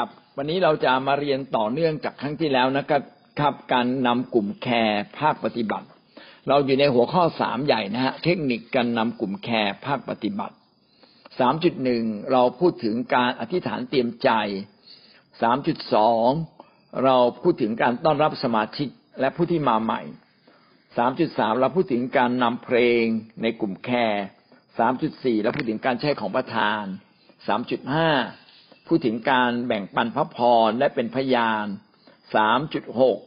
ครับ วันนี้เราจะมาเรียนต่อเนื่องจากครั้งที่แล้วนะครับครับการนำกลุ่มแคร์ภาคปฏิบัติ เราอยู่ในหัวข้อสามใหญ่นะฮะเทคนิคการนำกลุ่มแคร์ภาคปฏิบัติสามจุดหนึ่งเราพูดถึงการอธิษฐานเตรียมใจสามจุดสองเราพูดถึงการต้อนรับสมาชิกและผู้ที่มาใหม่สามจุดสามเราพูดถึงการนำเพลงในกลุ่มแคร์สามจุดสี่เราพูดถึงการใช้ของประทานสามจุดห้า พูดถึงการแบ่งปันพระพรและเป็นพยานสามจุดหก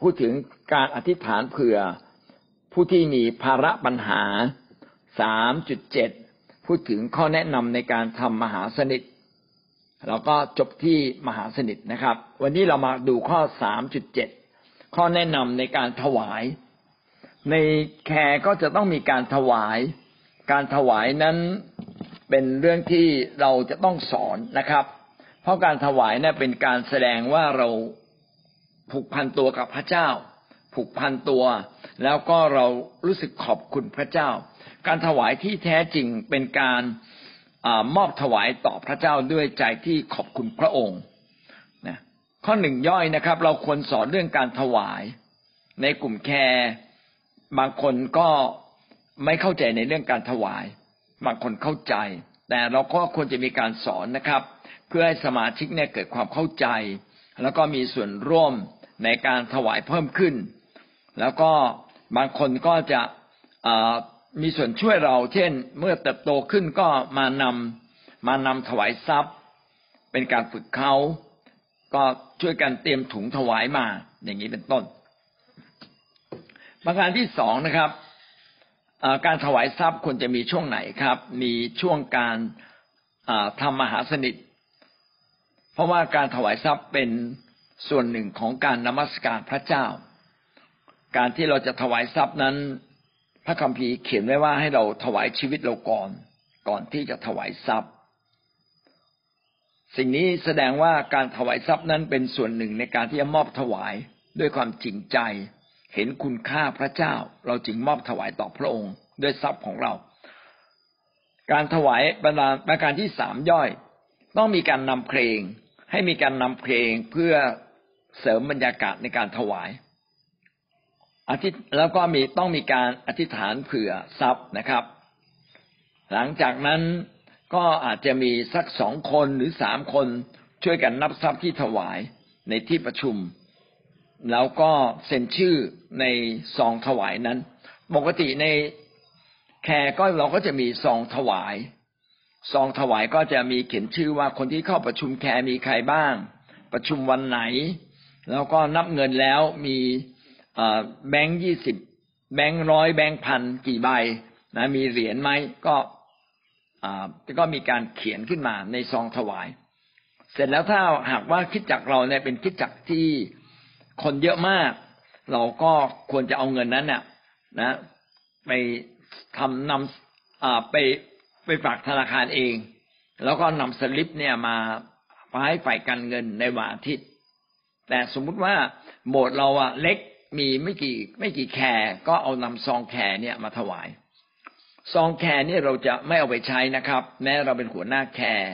พูดถึงการอธิษฐานเผื่อ ผู้ที่มีภาระปัญหาสามจุดเจ็ดพูดถึงข้อแนะนำในการทำมหาสนิทเราก็จบที่มหาสนิทนะครับ วันนี้เรามาดูข้อสามจุดเจ็ดข้อแนะนำในการถวาย ในแคร์ก็จะต้องมีการถวาย การถวายนั้น เป็นเรื่องที่เราจะต้องสอนนะครับ เพราะการถวายเนี่ยเป็นการแสดงว่าเราผูกพันตัวกับพระเจ้า ผูกพันตัว แล้วก็เรารู้สึกขอบคุณพระเจ้า การถวายที่แท้จริงเป็นการอมอบถวายต่อพระเจ้าด้วยใจที่ขอบคุณพระองค์นะข้อหนึ่งย่อยนะครับ เราควรสอนเรื่องการถวาย ในกลุ่มแคร์บางคนก็ไม่เข้าใจในเรื่องการถวาย บางคนเข้าใจ แต่เราก็ควรจะมีการสอนนะครับ เพื่อให้สมาชิกเนี่ยเกิดความเข้าใจ แล้วก็มีส่วนร่วมในการถวายเพิ่มขึ้น แล้วก็บางคนก็จะมีส่วนช่วยเรา เช่น เมื่อเติบโตขึ้นก็มานำมานำถวายทรัพย์ เป็นการฝึกเขาก็ช่วยกันเตรียมถุงถวายมา อย่างนี้เป็นต้น ประการที่สองนะครับ การถวายทรัพย์ควรจะมีช่วงไหนครับ มีช่วงการทำมหาสนิท เพราะว่าการถวายทรัพย์เป็นส่วนหนึ่งของการนมัสการพระเจ้า การที่เราจะถวายทรัพย์นั้น พระคัมภีร์เขียนไว้ว่าให้เราถวายชีวิตเราก่อน ก่อนที่จะถวายทรัพย์ สิ่งนี้แสดงว่าการถวายทรัพย์นั้นเป็นส่วนหนึ่งในการที่จะมอบถวายด้วยความจริงใจ เห็นคุณค่าพระเจ้า เราจึงมอบถวายต่อพระองค์ ด้วยทรัพย์ของเรา การถวายบรรดาประการที่สามย่อย ต้องมีการนำเพลง ให้มีการนำเพลงเพื่อเสริมบรรยากาศในการถวายอาทิแล้วก็มีต้องมีการอธิษฐานเผื่อทรัพย์นะครับ หลังจากนั้นก็อาจจะมีสักสองคนหรือสามคนช่วยกันนับทรัพย์ที่ถวายในที่ประชุม แล้วก็เซ็นชื่อในซองถวายนั้น ปกติในแคร์ก็เราก็จะมีซองถวาย ซองถวายก็จะมีเขียนชื่อว่าคนที่เข้าประชุมแคร์มีใครบ้าง ประชุมวันไหน แล้วก็นับเงินแล้วมีแบงค์ยี่สิบแบงค์ร้อยแบงค์พันกี่ใบนะมีเหรียญไหมก็ก็มีการเขียนขึ้นมาในซองถวาย เสร็จแล้วถ้าหากว่าคิดจักเราเนี่ยเป็นคิดจักที่ คนเยอะมาก เราก็ควรจะเอาเงินนั้นเนี่ยนะ ไปทำนำไปไปฝากธนาคารเอง แล้วก็นำสลิปเนี่ยมาให้ฝ่ายการเงินในวันอาทิตย์ แต่สมมุติว่าโบสถ์เราอะเล็กมีไม่กี่ไม่กี่แคร์ก็เอานำซองแคร์เนี่ยมาถวาย ซองแคร์นี่เราจะไม่เอาไปใช้นะครับ แม้เราเป็นหัวหน้าแคร์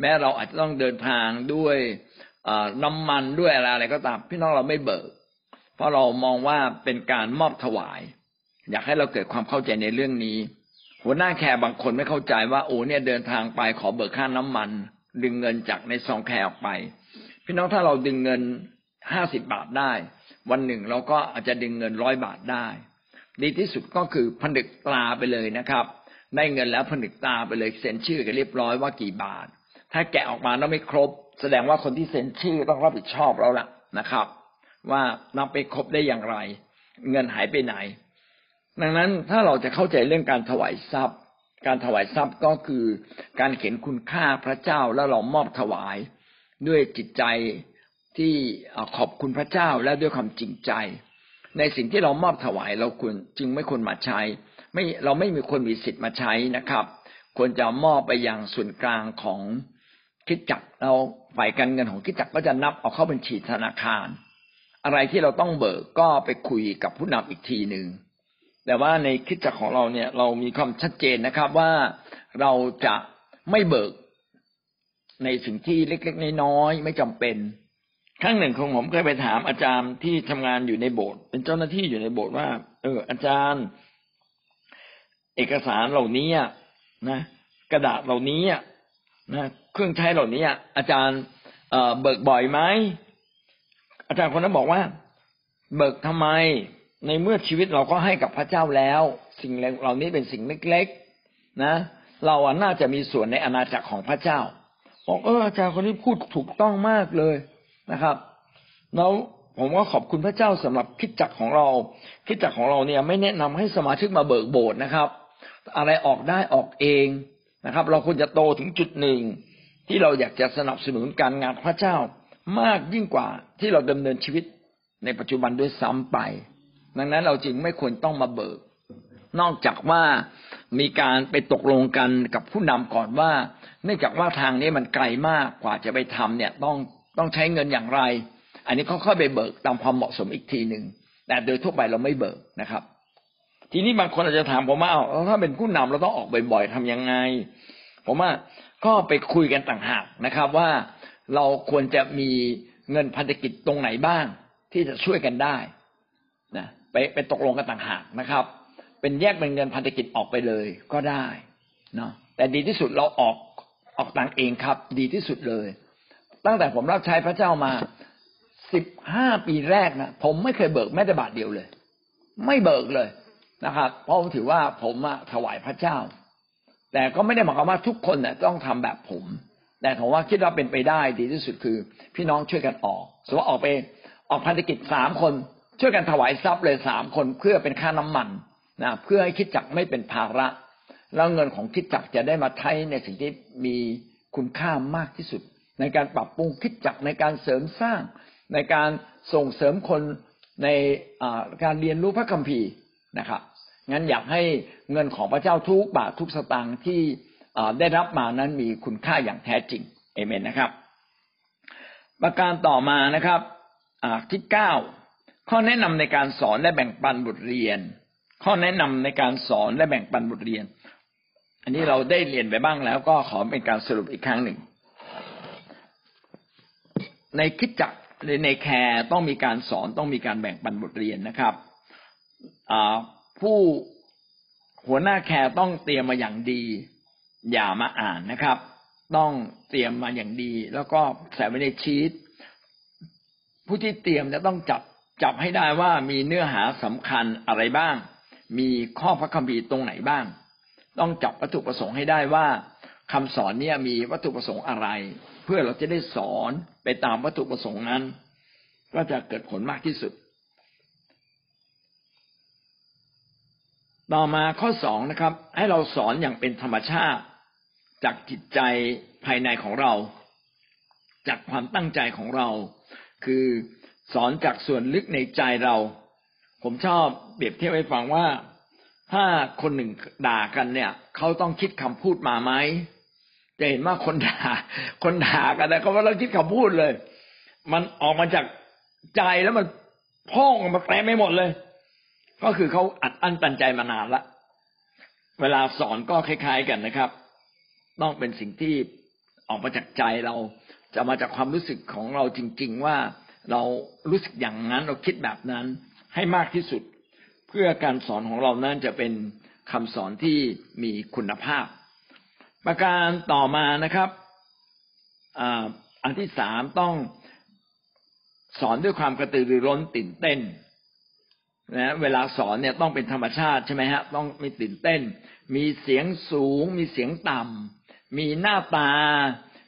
แม้เราอาจจะต้องเดินทางด้วย น้ำมันด้วยอะไรอะไรก็ตาม พี่น้องเราไม่เบิก เพราะเรามองว่าเป็นการมอบถวาย อยากให้เราเกิดความเข้าใจในเรื่องนี้ หัวหน้าแคร์บางคนไม่เข้าใจว่าโอ้เนี่ยเดินทางไปขอเบิกค่าน้ำมัน ดึงเงินจากในซองแคร์ออกไป พี่น้องถ้าเราดึงเงินห้าสิบบาทได้ วันหนึ่งเราก็อาจจะดึงเงินร้อยบาทได้ ดีที่สุดก็คือผนึกตราไปเลยนะครับได้เงินแล้วผนึกตาไปเลยเซ็นชื่อกันเรียบร้อยว่ากี่บาท ถ้าแกะออกมาแล้วไม่ครบ แสดงว่าคนที่เซ็นชื่อต้องรับผิดชอบแล้วล่ะนะครับ ว่านับไปครบได้อย่างไร เงินหายไปไหน ดังนั้นถ้าเราจะเข้าใจเรื่องการถวายทรัพย์ การถวายทรัพย์ก็คือการเห็นคุณค่าพระเจ้าแล้วเรามอบถวาย ด้วยจิตใจที่ขอบคุณพระเจ้าและด้วยความจริงใจ ในสิ่งที่เรามอบถวายเราควรจึงไม่ควรมาใช้ ไม่เราไม่มีคนมีสิทธิ์มาใช้นะครับ ควรจะมอบไปยังส่วนกลางของ คิดจักเราฝ่ายการเงินของคิดจักก็จะนับเอาเข้าบัญชีธนาคาร อะไรที่เราต้องเบิกก็ไปคุยกับผู้นำอีกทีหนึ่งแต่ว่าในคิดจักของเราเนี่ย เรามีความชัดเจนนะครับว่าเราจะไม่เบิกในสิ่งที่เล็กๆน้อยๆไม่จำเป็นครั้งหนึ่งของผมเคยไปถามอาจารย์ที่ทำงานอยู่ในโบสถ์เป็นเจ้าหน้าที่อยู่ในโบสถ์ว่า เออ อาจารย์ เอกสารเหล่านี้นะกระดาษเหล่านี้ นะเครื่องใช้เหล่านี้อาจารย์เบิกบ่อยไหมอาจารย์คนนั้นบอกว่า เบิกทำไม ในเมื่อชีวิตเราก็ให้กับพระเจ้าแล้ว สิ่งเหล่านี้เป็นสิ่งเล็กๆนะ เราอะน่าจะมีส่วนในอาณาจักรของพระเจ้าบอกเอออาจารย์คนนี้พูดถูกต้องมากเลยนะครับแล้วผมก็ขอบคุณพระเจ้าสำหรับคิดจักของเรา คิดจักของเราเนี่ย ไม่แนะนำให้สมาชิกมาเบิกโบสถ์นะครับ อะไรออกได้ออกเอง นะครับ เราควรจะโตถึงจุดหนึ่งที่เราอยากจะสนับสนุนการงานพระเจ้ามากยิ่งกว่าที่เราดำเนินชีวิตในปัจจุบันด้วยซ้ำไป ดังนั้นเราจึงไม่ควรต้องมาเบิก นอกจากว่ามีการไปตกลงกันกับผู้นำก่อนว่า เนื่องจากว่าทางนี้มันไกลมากกว่าจะไปทำเนี่ยต้องต้องใช้เงินอย่างไร อันนี้เขาค่อยไปเบิกตามความเหมาะสมอีกทีหนึ่งแต่โดยทั่วไปเราไม่เบิกนะครับ ทีนี้บางคนอาจจะถามผมว่าเอาถ้าเป็นผู้นำเราต้องออกบ่อยๆทำยังไง ผมว่าก็ไปคุยกันต่างหากนะครับ ว่าเราควรจะมีเงินพันธกิจตรงไหนบ้าง ที่จะช่วยกันได้นะไปไปตกลงกันต่างหากนะครับ เป็นแยกเป็นเงินพันธกิจออกไปเลยก็ได้เนาะแต่ดีที่สุดเราออกออกตังเองครับ ดีที่สุดเลย ตั้งแต่ผมรับใช้พระเจ้ามาสิบห้าปีแรกนะผมไม่เคยเบิกแม้แต่บาทเดียวเลย ไม่เบิกเลยนะครับ เพราะผมถือว่าผมถวายพระเจ้า แต่ก็ไม่ได้หมายความว่าทุกคนเนี่ยต้องทำแบบผม แต่ผมว่าคิดว่าเป็นไปได้ดีที่สุดคือ พี่น้องช่วยกันออกสมมติออกไปออกพันธกิจสามคน ช่วยกันถวายทรัพย์เลยสามคนเพื่อเป็นค่าน้ำมันนะเพื่อให้คิดจักไม่เป็นภาระ แล้วเงินของคิดจักจะได้มาใช้ในสิ่งที่มีคุณค่ามากที่สุด ในการปรับปรุงคิดจักในการเสริมสร้าง ในการส่งเสริมคนในการเรียนรู้พระคัมภีร์นะครับ งั้นอยากให้เงินของพระเจ้าทุกบาททุกสตางค์ที่ได้รับมานั้นมีคุณค่าอย่างแท้จริงเอเมนนะครับ ประการต่อมานะครับที่เก้าข้อแนะนำในการสอนและแบ่งปันบทเรียน ข้อแนะนำในการสอนและแบ่งปันบทเรียน อันนี้เราได้เรียนไปบ้างแล้วก็ขอเป็นการสรุปอีกครั้งหนึ่ง ในคิดจักในแคร์ต้องมีการสอนต้องมีการแบ่งปันบทเรียนนะครับ ผู้หัวหน้าแคร์ต้องเตรียมมาอย่างดี อย่ามาอ่านนะครับ ต้องเตรียมมาอย่างดี แล้วก็ใส่ไว้ในชีตผู้ที่เตรียมจะต้องจับจับให้ได้ว่ามีเนื้อหาสำคัญอะไรบ้าง มีข้อพระคัมภีร์ตรงไหนบ้าง ต้องจับวัตถุประสงค์ให้ได้ว่าคำสอนเนี่ยมีวัตถุประสงค์อะไร เพื่อเราจะได้สอนไปตามวัตถุประสงค์นั้น ก็จะเกิดผลมากที่สุด ต่อมาข้อสองนะครับ ให้เราสอนอย่างเป็นธรรมชาติ จากจิตใจภายในของเรา จากความตั้งใจของเรา คือสอนจากส่วนลึกในใจเรา ผมชอบเปรียบเทียบให้ฟังว่า ถ้าคนหนึ่งด่ากันเนี่ย เขาต้องคิดคำพูดมาไหมจะเห็นว่าคนด่า คนด่ากันนะเขาว่าเราคิดคำพูดเลย มันออกมาจากใจแล้วมันพ่องออกมาแปลไม่หมดเลย ก็คือเขาอัดอั้นตันใจมานานละเวลาสอนก็คล้าย ๆกันนะครับ ต้องเป็นสิ่งที่ออกมาจากใจเราจะมาจากความรู้สึกของเราจริง ๆ ว่าเรารู้สึกอย่างนั้นเราคิดแบบนั้นให้มากที่สุด เพื่อการสอนของเรานั้นจะเป็นคำสอนที่มีคุณภาพ ประการต่อมานะครับอันที่สามต้องสอนด้วยความกระตือรือร้นตื่นเต้น นะเวลาสอนเนี่ยต้องเป็นธรรมชาติใช่ไหมฮะต้องมีตื่นเต้น มีเสียงสูง มีเสียงต่ำมีหน้าตา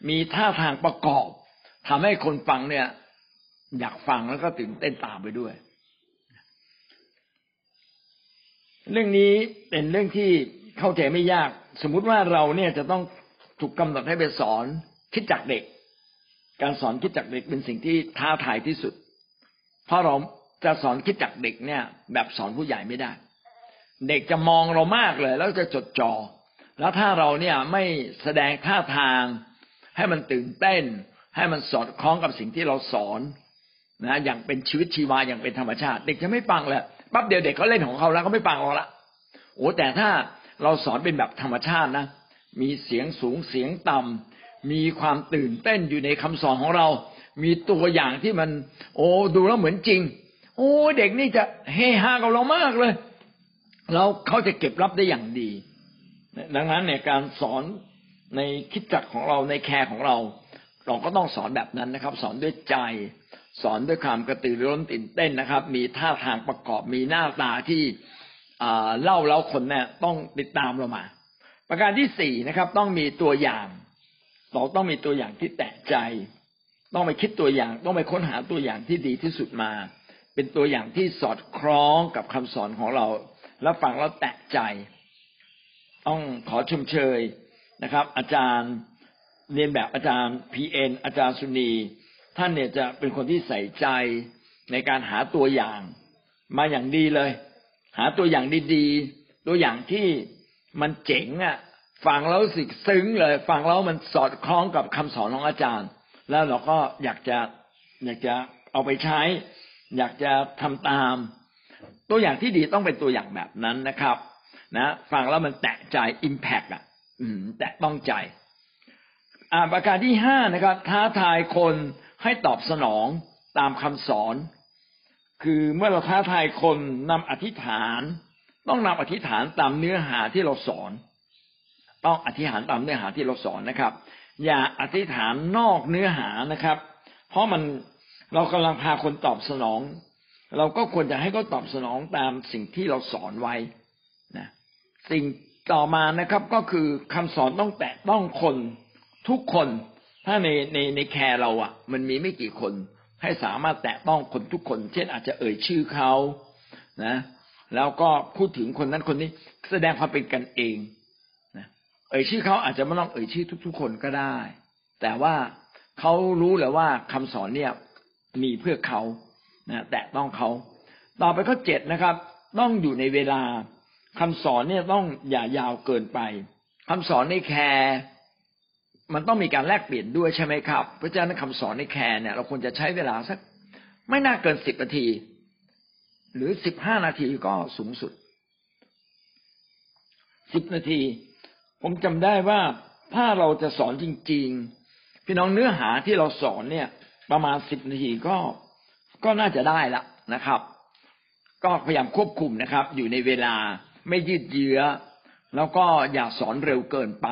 มีท่าทางประกอบทำให้คนฟังเนี่ย อยากฟังแล้วก็ตื่นเต้นตามไปด้วย เรื่องนี้เป็นเรื่องที่เข้าใจไม่ยาก สมมุติว่าเราเนี่ยจะต้องถูกกำหนดให้ไปสอนคิดจักเด็ก การสอนคิดจักเด็กเป็นสิ่งที่ท้าทายที่สุด เพราะเรา จะสอนคิดจักเด็กเนี่ย แบบสอนผู้ใหญ่ไม่ได้ เด็กจะมองเรามากเลย แล้วจะจดจอ่อแล้วถ้าเราเนี่ยไม่แสดงท่าทาง ให้มันตื่นเต้น ให้มันสอดคล้องกับสิ่งที่เราสอนนะอย่างเป็นชีวิตชีวาอย่างเป็นธรรมชาติ เด็กจะไม่ฟังเลยปั๊บเดียวเด็กเขาเล่นของเขาแล้วเขาไม่ฟังเราละโอ้แต่ถ้าเราสอนเป็นแบบธรรมชาตินะมีเสียงสูงเสียงต่ำมีความตื่นเต้นอยู่ในคำสอนของเรา มีตัวอย่างที่มัน โอ้ดูแล้วเหมือนจริง โอ้เด็กนี่จะเฮฮากับเรามากเลย เราเขาจะเก็บรับได้อย่างดี ดังนั้นเนี่ยการสอนในคิดจักของเราในแคร์ของเรา เราก็ต้องสอนแบบนั้นนะครับ สอนด้วยใจ สอนด้วยความกระตือรือร้นตื่นเต้นนะครับ มีท่าทางประกอบมีหน้าตาที่เล่าแล้วคนเนี่ยต้องติดตามเรามา ประการที่สี่นะครับ ต้องมีตัวอย่าง เราต้องมีตัวอย่างที่แตะใจ ต้องไปคิดตัวอย่าง ต้องไปค้นหาตัวอย่างที่ดีที่สุดมา เป็นตัวอย่างที่สอดคล้องกับคำสอนของเรา แล้วฟังแล้วแตะใจ ต้องขอชมเชยนะครับ อาจารย์เรียนแบบอาจารย์พีเอ็นอาจารย์สุนีท่านเนี่ยจะเป็นคนที่ใส่ใจในการหาตัวอย่าง มาอย่างดีเลย หาตัวอย่างดีๆ ตัวอย่างที่มันเจ๋งอะฟังแล้วสิซึ้งเลยฟังแล้วมันสอดคล้องกับคำสอนของอาจารย์ แล้วเราก็อยากจะอยากจะเอาไปใช้ อยากจะทำตาม ตัวอย่างที่ดีต้องเป็นตัวอย่างแบบนั้นนะครับ นะฟังแล้วมันแตะใจอิมแพกอะแตะต้องใจ อ่าประการที่ห้านะครับ ท้าทายคนให้ตอบสนองตามคำสอน คือเมื่อเราท้าทายคนนำอธิษฐาน ต้องนำอธิษฐานตามเนื้อหาที่เราสอน ต้องอธิษฐานตามเนื้อหาที่เราสอนนะครับ อย่าอธิษฐานนอกเนื้อหานะครับ เพราะมัน เรากำลังพาคนตอบสนอง เราก็ควรจะให้เขาตอบสนองตามสิ่งที่เราสอนไว้นะสิ่งต่อมานะครับก็คือคำสอนต้องแตะต้องคนทุกคนถ้าในในในแคร์เราอะ มันมีไม่กี่คน ให้สามารถแตะต้องคนทุกคน เช่นอาจจะเอ่ยชื่อเขานะ แล้วก็พูดถึงคนนั้นคนนี้แสดงความเป็นกันเองนะเอ่ยชื่อเขาอาจจะไม่ต้องเอ่ยชื่อทุก ๆ คนก็ได้ แต่ว่าเขารู้แล้วว่าคำสอนเนี่ย มีเพื่อเขานะแตะต้องเขา ต่อไปข้อเจ็ดนะครับ ต้องอยู่ในเวลาคำสอนเนี่ยต้องอย่ายาวเกินไปคำสอนในแคร์มันต้องมีการแลกเปลี่ยนด้วยใช่ไหมครับ พระฉะนั้นคำสอนในแคร์เนี่ยเราควรจะใช้เวลาสัก ไม่น่าเกินสิบนาที หรือสิบห้านาทีก็สูงสุดสิบนาที ผมจำได้ว่าถ้าเราจะสอนจริง ๆ พี่น้องเนื้อหาที่เราสอนเนี่ย ประมาณสิบนาทีก็ก็น่าจะได้ละนะครับ ก็พยายามควบคุมนะครับ อยู่ในเวลาไม่ยืดเยื้อ แล้วก็อย่าสอนเร็วเกินไป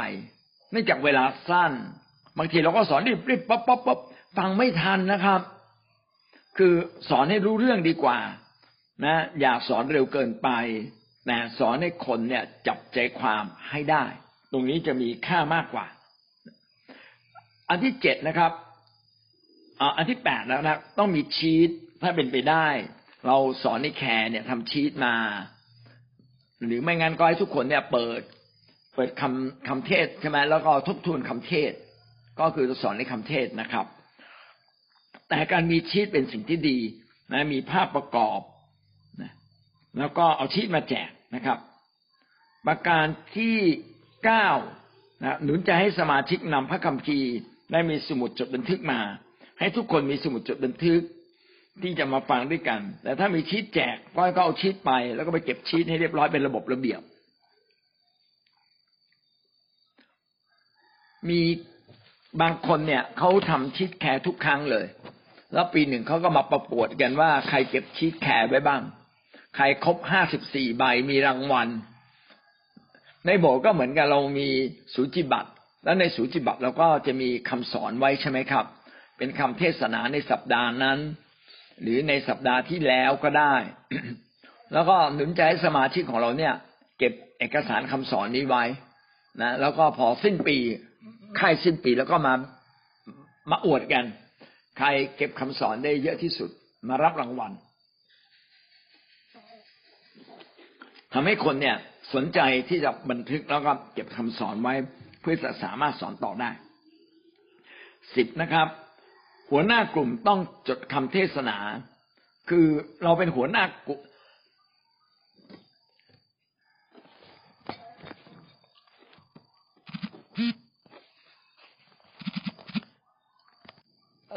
เนื่องจากเวลาสั้น บางทีเราก็สอนรีบรีบป๊บป๊บป๊บฟังไม่ทันนะครับ คือสอนให้รู้เรื่องดีกว่า นะ อย่าสอนเร็วเกินไปนะสอนให้คนเนี่ยจับใจความให้ได้ ตรงนี้จะมีค่ามากกว่า อันที่เจ็ดนะครับ อันที่แปดแล้วนะต้องมีชีตถ้าเป็นไปได้ เราสอนในแคร์เนี่ยทำชีตมา หรือไม่งั้นก็ให้ทุกคนเนี่ยเปิด เปิดคำคำเทศใช่ไหมแล้วก็ทบทวนคำเทศ ก็คือสอนในคำเทศนะครับ แต่การมีชีตเป็นสิ่งที่ดีนะมีภาพประกอบนะแล้วก็เอาชีตมาแจกนะครับ ประการที่เก้านะหนุนใจให้สมาชิกนำพระคัมภีร์ได้มีสมุดจดบันทึกมา ให้ทุกคนมีสมุดจดบันทึกที่จะมาฟังด้วยกัน แต่ถ้ามีชีตแจกก็ก็เอาชีตไป แล้วก็ไปเก็บชีตให้เรียบร้อยเป็นระบบระเบียบ มีบางคนเนี่ยเขาทำชีตแคร์ทุกครั้งเลย แล้วปีหนึ่งเขาก็มาประกวดกันว่าใครเก็บชีตแคร์ไว้บ้าง ใครครบห้าสิบสี่ใบมีรางวัล ในโบสถ์ก็เหมือนกันเรามีสูจิบัตรแล้วในสูจิบัตรเราก็จะมีคำสอนไว้ใช่ไหมครับ เป็นคำเทศนาในสัปดาห์นั้น หรือในสัปดาห์ที่แล้วก็ได้ แล้วก็หนุนใจสมาชิกของเราเนี่ย เก็บเอกสารคำสอนนี้ไว้นะแล้วก็พอสิ้นปีค่ายสิ้นปีแล้วก็มามาอวดกัน ใครเก็บคำสอนได้เยอะที่สุดมารับรางวัลทำให้คนเนี่ยสนใจที่จะบันทึกแล้วก็เก็บคำสอนไว้ เพื่อจะสามารถสอนต่อได้สิบนะครับ หัวหน้ากลุ่มต้องจดคำเทศนา คือเราเป็นหัวหน้ากลุ่ม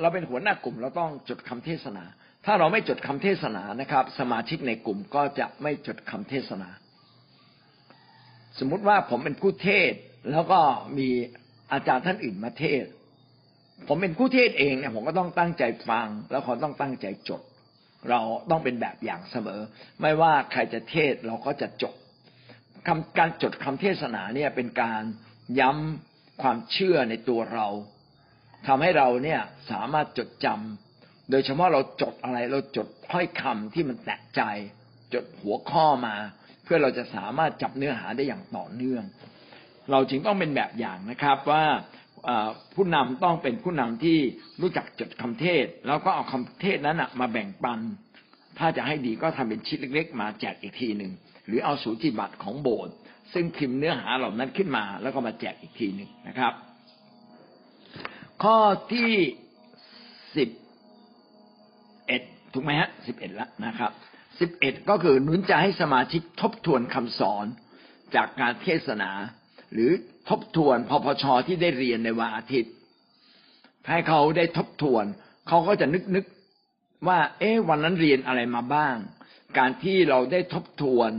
เราเป็นหัวหน้ากลุ่มเราต้องจดคำเทศนา ถ้าเราไม่จดคำเทศนานะครับ สมาชิกในกลุ่มก็จะไม่จดคำเทศนา สมมุติว่าผมเป็นผู้เทศแล้วก็มีอาจารย์ท่านอื่นมาเทศ ผมเป็นผู้เทศเองเนี่ยผมก็ต้องตั้งใจฟัง แล้วผมต้องตั้งใจจด เราต้องเป็นแบบอย่างเสมอ ไม่ว่าใครจะเทศเราก็จะจดการจดคำเทศนาเนี่ยเป็นการย้ำความเชื่อในตัวเราทำให้เราเนี่ยสามารถจดจำโดยเฉพาะเราจดอะไร เราจดถ้อยคำที่มันแตะใจ จดหัวข้อมา เพื่อเราจะสามารถจับเนื้อหาได้อย่างต่อเนื่อง เราจึงต้องเป็นแบบอย่างนะครับว่า ผู้นำต้องเป็นผู้นำที่รู้จักจดคำเทศ แล้วก็เอาคำเทศนั้นมาแบ่งปัน ถ้าจะให้ดีก็ทำเป็นชิ้นเล็ก ๆ มาแจกอีกทีหนึ่งหรือเอาสูติบัตรของโบสถ์ซึ่งพิมพ์เนื้อหาเหล่านั้นขึ้นมา แล้วก็มาแจกอีกทีหนึ่งนะครับ ข้อที่สิบเอ็ดถูกไหมฮะสิบเอ็ดละนะครับสิบเอ็ดก็คือหนุนใจให้สมาชิกทบทวนคำสอนจากการเทศนาหรือ ทบทวนพพชที่ได้เรียนในวันอาทิตย์ ให้เขาได้ทบทวน เขาก็จะนึกนึกว่า เอ๊ะวันนั้นเรียนอะไรมาบ้าง การที่เราได้ทบทวน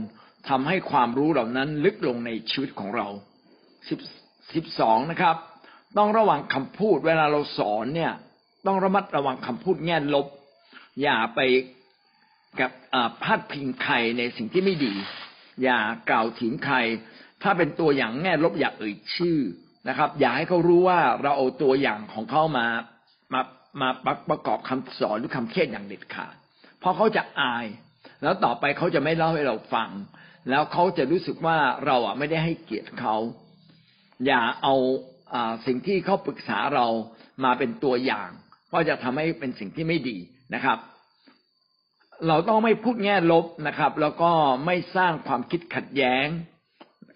ทำให้ความรู้เหล่านั้นลึกลงในชีวิตของเราสิบสิบสองนะครับ ต้องระวังคำพูด เวลาเราสอนเนี่ย ต้องระมัดระวังคำพูดแง่ลบ อย่าไปกับพาดพิงใครในสิ่งที่ไม่ดี อย่ากล่าวถึงใคร ถ้าเป็นตัวอย่างแง่ลบอย่าเอ่ยชื่อนะครับ อย่าให้เขารู้ว่าเราเอาตัวอย่างของเขามามามาประกอบคำสอนหรือคำเทศอย่างเด็ดขาด เพราะเขาจะอาย แล้วต่อไปเขาจะไม่เล่าให้เราฟัง แล้วเขาจะรู้สึกว่าเราอะไม่ได้ให้เกียรติเขา อย่าเอาสิ่งที่เขาปรึกษาเรามาเป็นตัวอย่าง เพราะจะทำให้เป็นสิ่งที่ไม่ดีนะครับ เราต้องไม่พูดแง่ลบนะครับ แล้วก็ไม่สร้างความคิดขัดแย้ง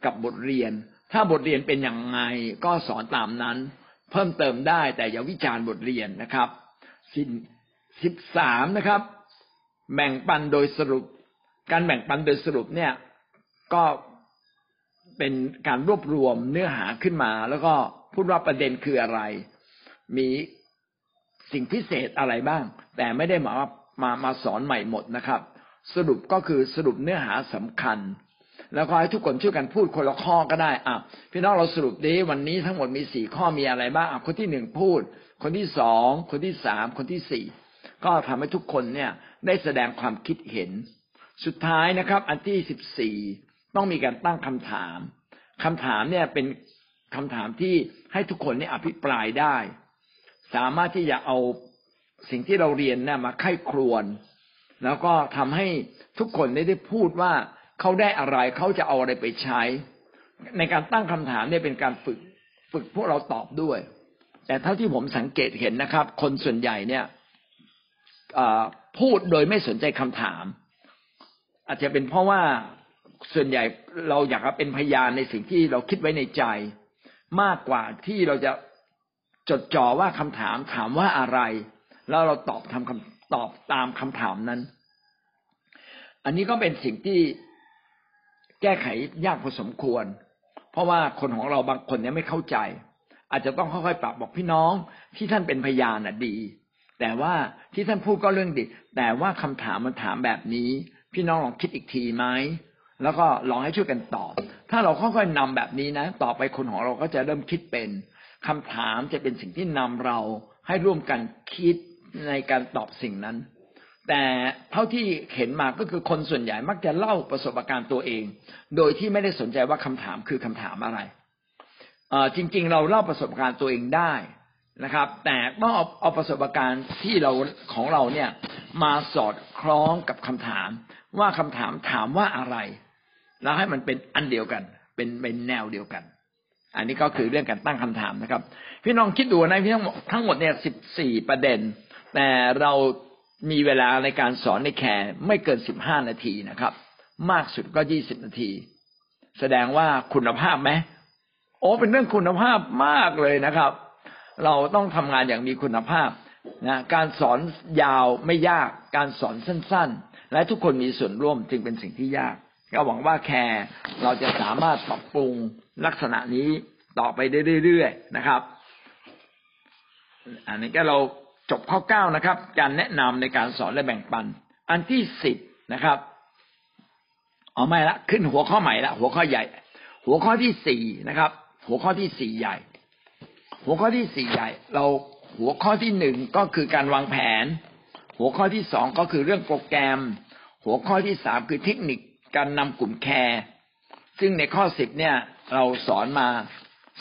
กับบทเรียน ถ้าบทเรียนเป็นอย่างไงก็สอนตามนั้น เพิ่มเติมได้แต่อย่าวิจารณ์บทเรียนนะครับสิสิบสามนะครับ แบ่งปันโดยสรุป การแบ่งปันโดยสรุปเนี่ย ก็เป็นการรวบรวมเนื้อหาขึ้นมา แล้วก็พูดว่าประเด็นคืออะไร มีสิ่งพิเศษอะไรบ้าง แต่ไม่ได้หมายว่ามามาสอนใหม่หมดนะครับ สรุปก็คือสรุปเนื้อหาสำคัญ แล้วก็ให้ทุกคนช่วยกันพูดคนละข้อก็ได้อะพี่น้องเราสรุปดีวันนี้ทั้งหมดมีสี่ข้อมีอะไรบ้างอะคนที่หนึ่งพูด คนที่สองคนที่สามคนที่สี่ก็ทำให้ทุกคนเนี่ยได้แสดงความคิดเห็น สุดท้ายนะครับ อันที่สิบสี่ต้องมีการตั้งคำถามคำถามเนี่ยเป็นคำถามที่ให้ทุกคนเนี่ยอภิปรายได้ สามารถที่จะเอาสิ่งที่เราเรียนเนะมาไข้ครวน แล้วก็ทำให้ทุกคนได้ได้พูดว่า เขาได้อะไรเขาจะเอาอะไรไปใช้ ในการตั้งคำถามเนี่ยเป็นการฝึกฝึกพวกเราตอบด้วย แต่เท่าที่ผมสังเกตเห็นนะครับ คนส่วนใหญ่เนี่ยพูดโดยไม่สนใจคำถาม อาจจะเป็นเพราะว่าส่วนใหญ่เราอยากเป็นพยานในสิ่งที่เราคิดไว้ในใจ มากกว่าที่เราจะจดจ่อว่าคำถามถามว่าอะไร แล้วเราตอบทำคำตอบตามคำถามนั้น อันนี้ก็เป็นสิ่งที่ แก้ไขยากพอสมควร เพราะว่าคนของเราบางคนเนี่ยไม่เข้าใจ อาจจะต้องค่อยๆปรับบอกพี่น้องที่ท่านเป็นพยานน่ะดี แต่ว่าที่ท่านพูดก็เรื่องดี แต่ว่าคำถามมันถามแบบนี้ พี่น้องลองคิดอีกทีไหมแล้วก็ลองให้ช่วยกันตอบ ถ้าเราค่อยๆนำแบบนี้นะ ต่อไปคนของเราก็จะเริ่มคิดเป็นคำถามจะเป็นสิ่งที่นำเราให้ร่วมกันคิดในการตอบสิ่งนั้น แต่เท่าที่เห็นมาก็คือคนส่วนใหญ่มักจะเล่าประสบการณ์ตัวเอง โดยที่ไม่ได้สนใจว่าคำถามคือคำถามอะไรจริง ๆ เราเล่าประสบการณ์ตัวเองได้นะครับ แต่ต้องเอาเอาประสบการณ์ที่เราของเราเนี่ยมาสอดคล้องกับคำถาม ว่าคำถามถามว่าอะไร แล้วให้มันเป็นอันเดียวกัน เป็นเป็นแนวเดียวกัน อันนี้ก็คือเรื่องการตั้งคำถามนะครับ พี่น้องคิดดูนะพี่ทั้งทั้งหมดเนี่ยสิบสี่ประเด็น แต่เรา มีเวลาในการสอนในแคร์ไม่เกินสิบห้านาทีนะครับ มากสุดก็ยี่สิบนาที แสดงว่าคุณภาพไหมโอ้เป็นเรื่องคุณภาพมากเลยนะครับ เราต้องทำงานอย่างมีคุณภาพนะการสอนยาวไม่ยากการสอนสั้น ๆ และทุกคนมีส่วนร่วมจึงเป็นสิ่งที่ยาก ก็หวังว่าแคร์เราจะสามารถปรับปรุงลักษณะนี้ต่อไปได้เรื่อยๆนะครับ อันนี้ก็เรา จบข้อเก้านะครับ การแนะนำในการสอนและแบ่งปัน อันที่สิบนะครับเอาไม่ละขึ้นหัวข้อใหม่ละหัวข้อใหญ่ หัวข้อที่สี่นะครับ หัวข้อที่สี่ใหญ่ หัวข้อที่สี่ใหญ่ เราหัวข้อที่หนึ่งก็คือการวางแผน หัวข้อที่สองก็คือเรื่องโปรแกรม หัวข้อที่สามคือเทคนิคการนำกลุ่มแคร์ซึ่งในข้อสิบเนี่ยเราสอนมา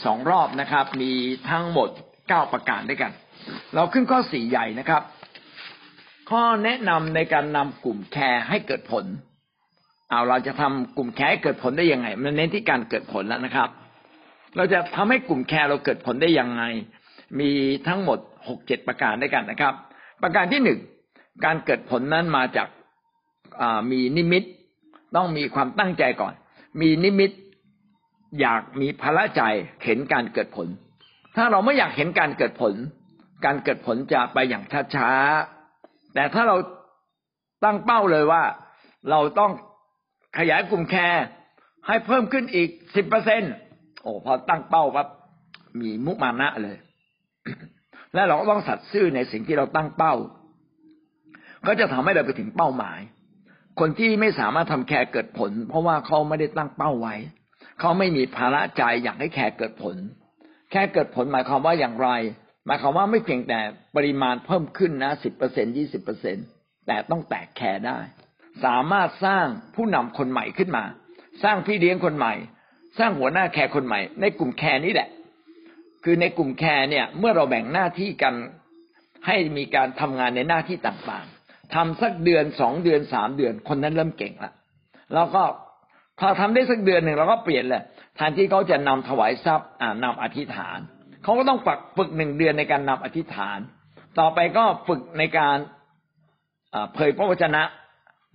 สองรอบนะครับ มีทั้งหมดเก้าประการด้วยกัน เราขึ้นข้อสี่ใหญ่นะครับ ข้อแนะนำในการนำกลุ่มแคร์ให้เกิดผล เอาเราจะทำกลุ่มแคร์ให้เกิดผลได้ยังไง มันเน้นที่การเกิดผลแล้วนะครับ เราจะทำให้กลุ่มแคร์เราเกิดผลได้ยังไง มีทั้งหมดหกเจ็ดประการด้วยกันนะครับ ประการที่หนึ่งการเกิดผลนั้นมาจากมีนิมิต ต้องมีความตั้งใจก่อน มีนิมิตอยากมีภาระใจเห็นการเกิดผล ถ้าเราไม่อยากเห็นการเกิดผล การเกิดผลจะไปอย่างช้าๆ แต่ถ้าเราตั้งเป้าเลยว่า เราต้องขยายกลุ่มแคร์ให้เพิ่มขึ้นอีกสิบเปอร์เซ็นโอ้พอตั้งเป้าปั๊บมีมุมานะเลย และเราก็ต้องสัตย์ซื่อในสิ่งที่เราตั้งเป้า ก็จะทำให้เราไปถึงเป้าหมาย คนที่ไม่สามารถทำแคร์เกิดผล เพราะว่าเขาไม่ได้ตั้งเป้าไว้ เขาไม่มีภาระใจอยากให้แคร์เกิดผล แคร์เกิดผลหมายความว่าอย่างไร หมายความว่าไม่เพียงแต่ปริมาณเพิ่มขึ้นนะสิบเปอร์เซ็นยี่สิบเปอร์เซ็นแต่ต้องแตกแคร์ได้ สามารถสร้างผู้นำคนใหม่ขึ้นมา สร้างพี่เลี้ยงคนใหม่ สร้างหัวหน้าแคร์คนใหม่ ในกลุ่มแคร์นี้แหละ คือในกลุ่มแคร์เนี่ย เมื่อเราแบ่งหน้าที่กันให้มีการทำงานในหน้าที่ต่างๆทำสักเดือนสองเดือนสามเดือนคนนั้นเริ่มเก่งละแล้วก็พอทำได้สักเดือนหนึ่งเราก็เปลี่ยนเลยแทนที่เขาจะนำถวายทรัพย์อ่านำอธิษฐาน เขาก็ต้องฝึกฝึกหนึ่งเดือนในการนำอธิษฐาน ต่อไปก็ฝึกในการเผยพระวจนะ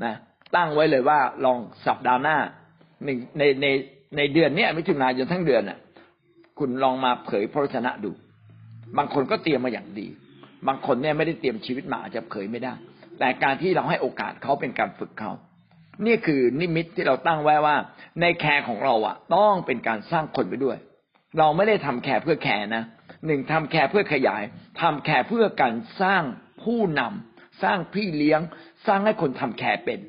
นะตั้งไว้เลยว่าลองสัปดาห์หน้าหนึ่งในในในเดือนนี้มิถุนายนทั้งเดือนน่ะ คุณลองมาเผยพระวจนะดู บางคนก็เตรียมมาอย่างดี บางคนเนี่ยไม่ได้เตรียมชีวิตมาอาจจะเผยไม่ได้ แต่การที่เราให้โอกาสเขาเป็นการฝึกเขานี่คือนิมิตที่เราตั้งไว้ว่า ในแคร์ของเราอะ ต้องเป็นการสร้างคนไปด้วย เราไม่ได้ทำแคร์เพื่อแคร์นะหนึ่งทำแคร์เพื่อขยายทำแคร์เพื่อการสร้างผู้นำสร้างพี่เลี้ยง สร้างให้คนทำแคร์เป็น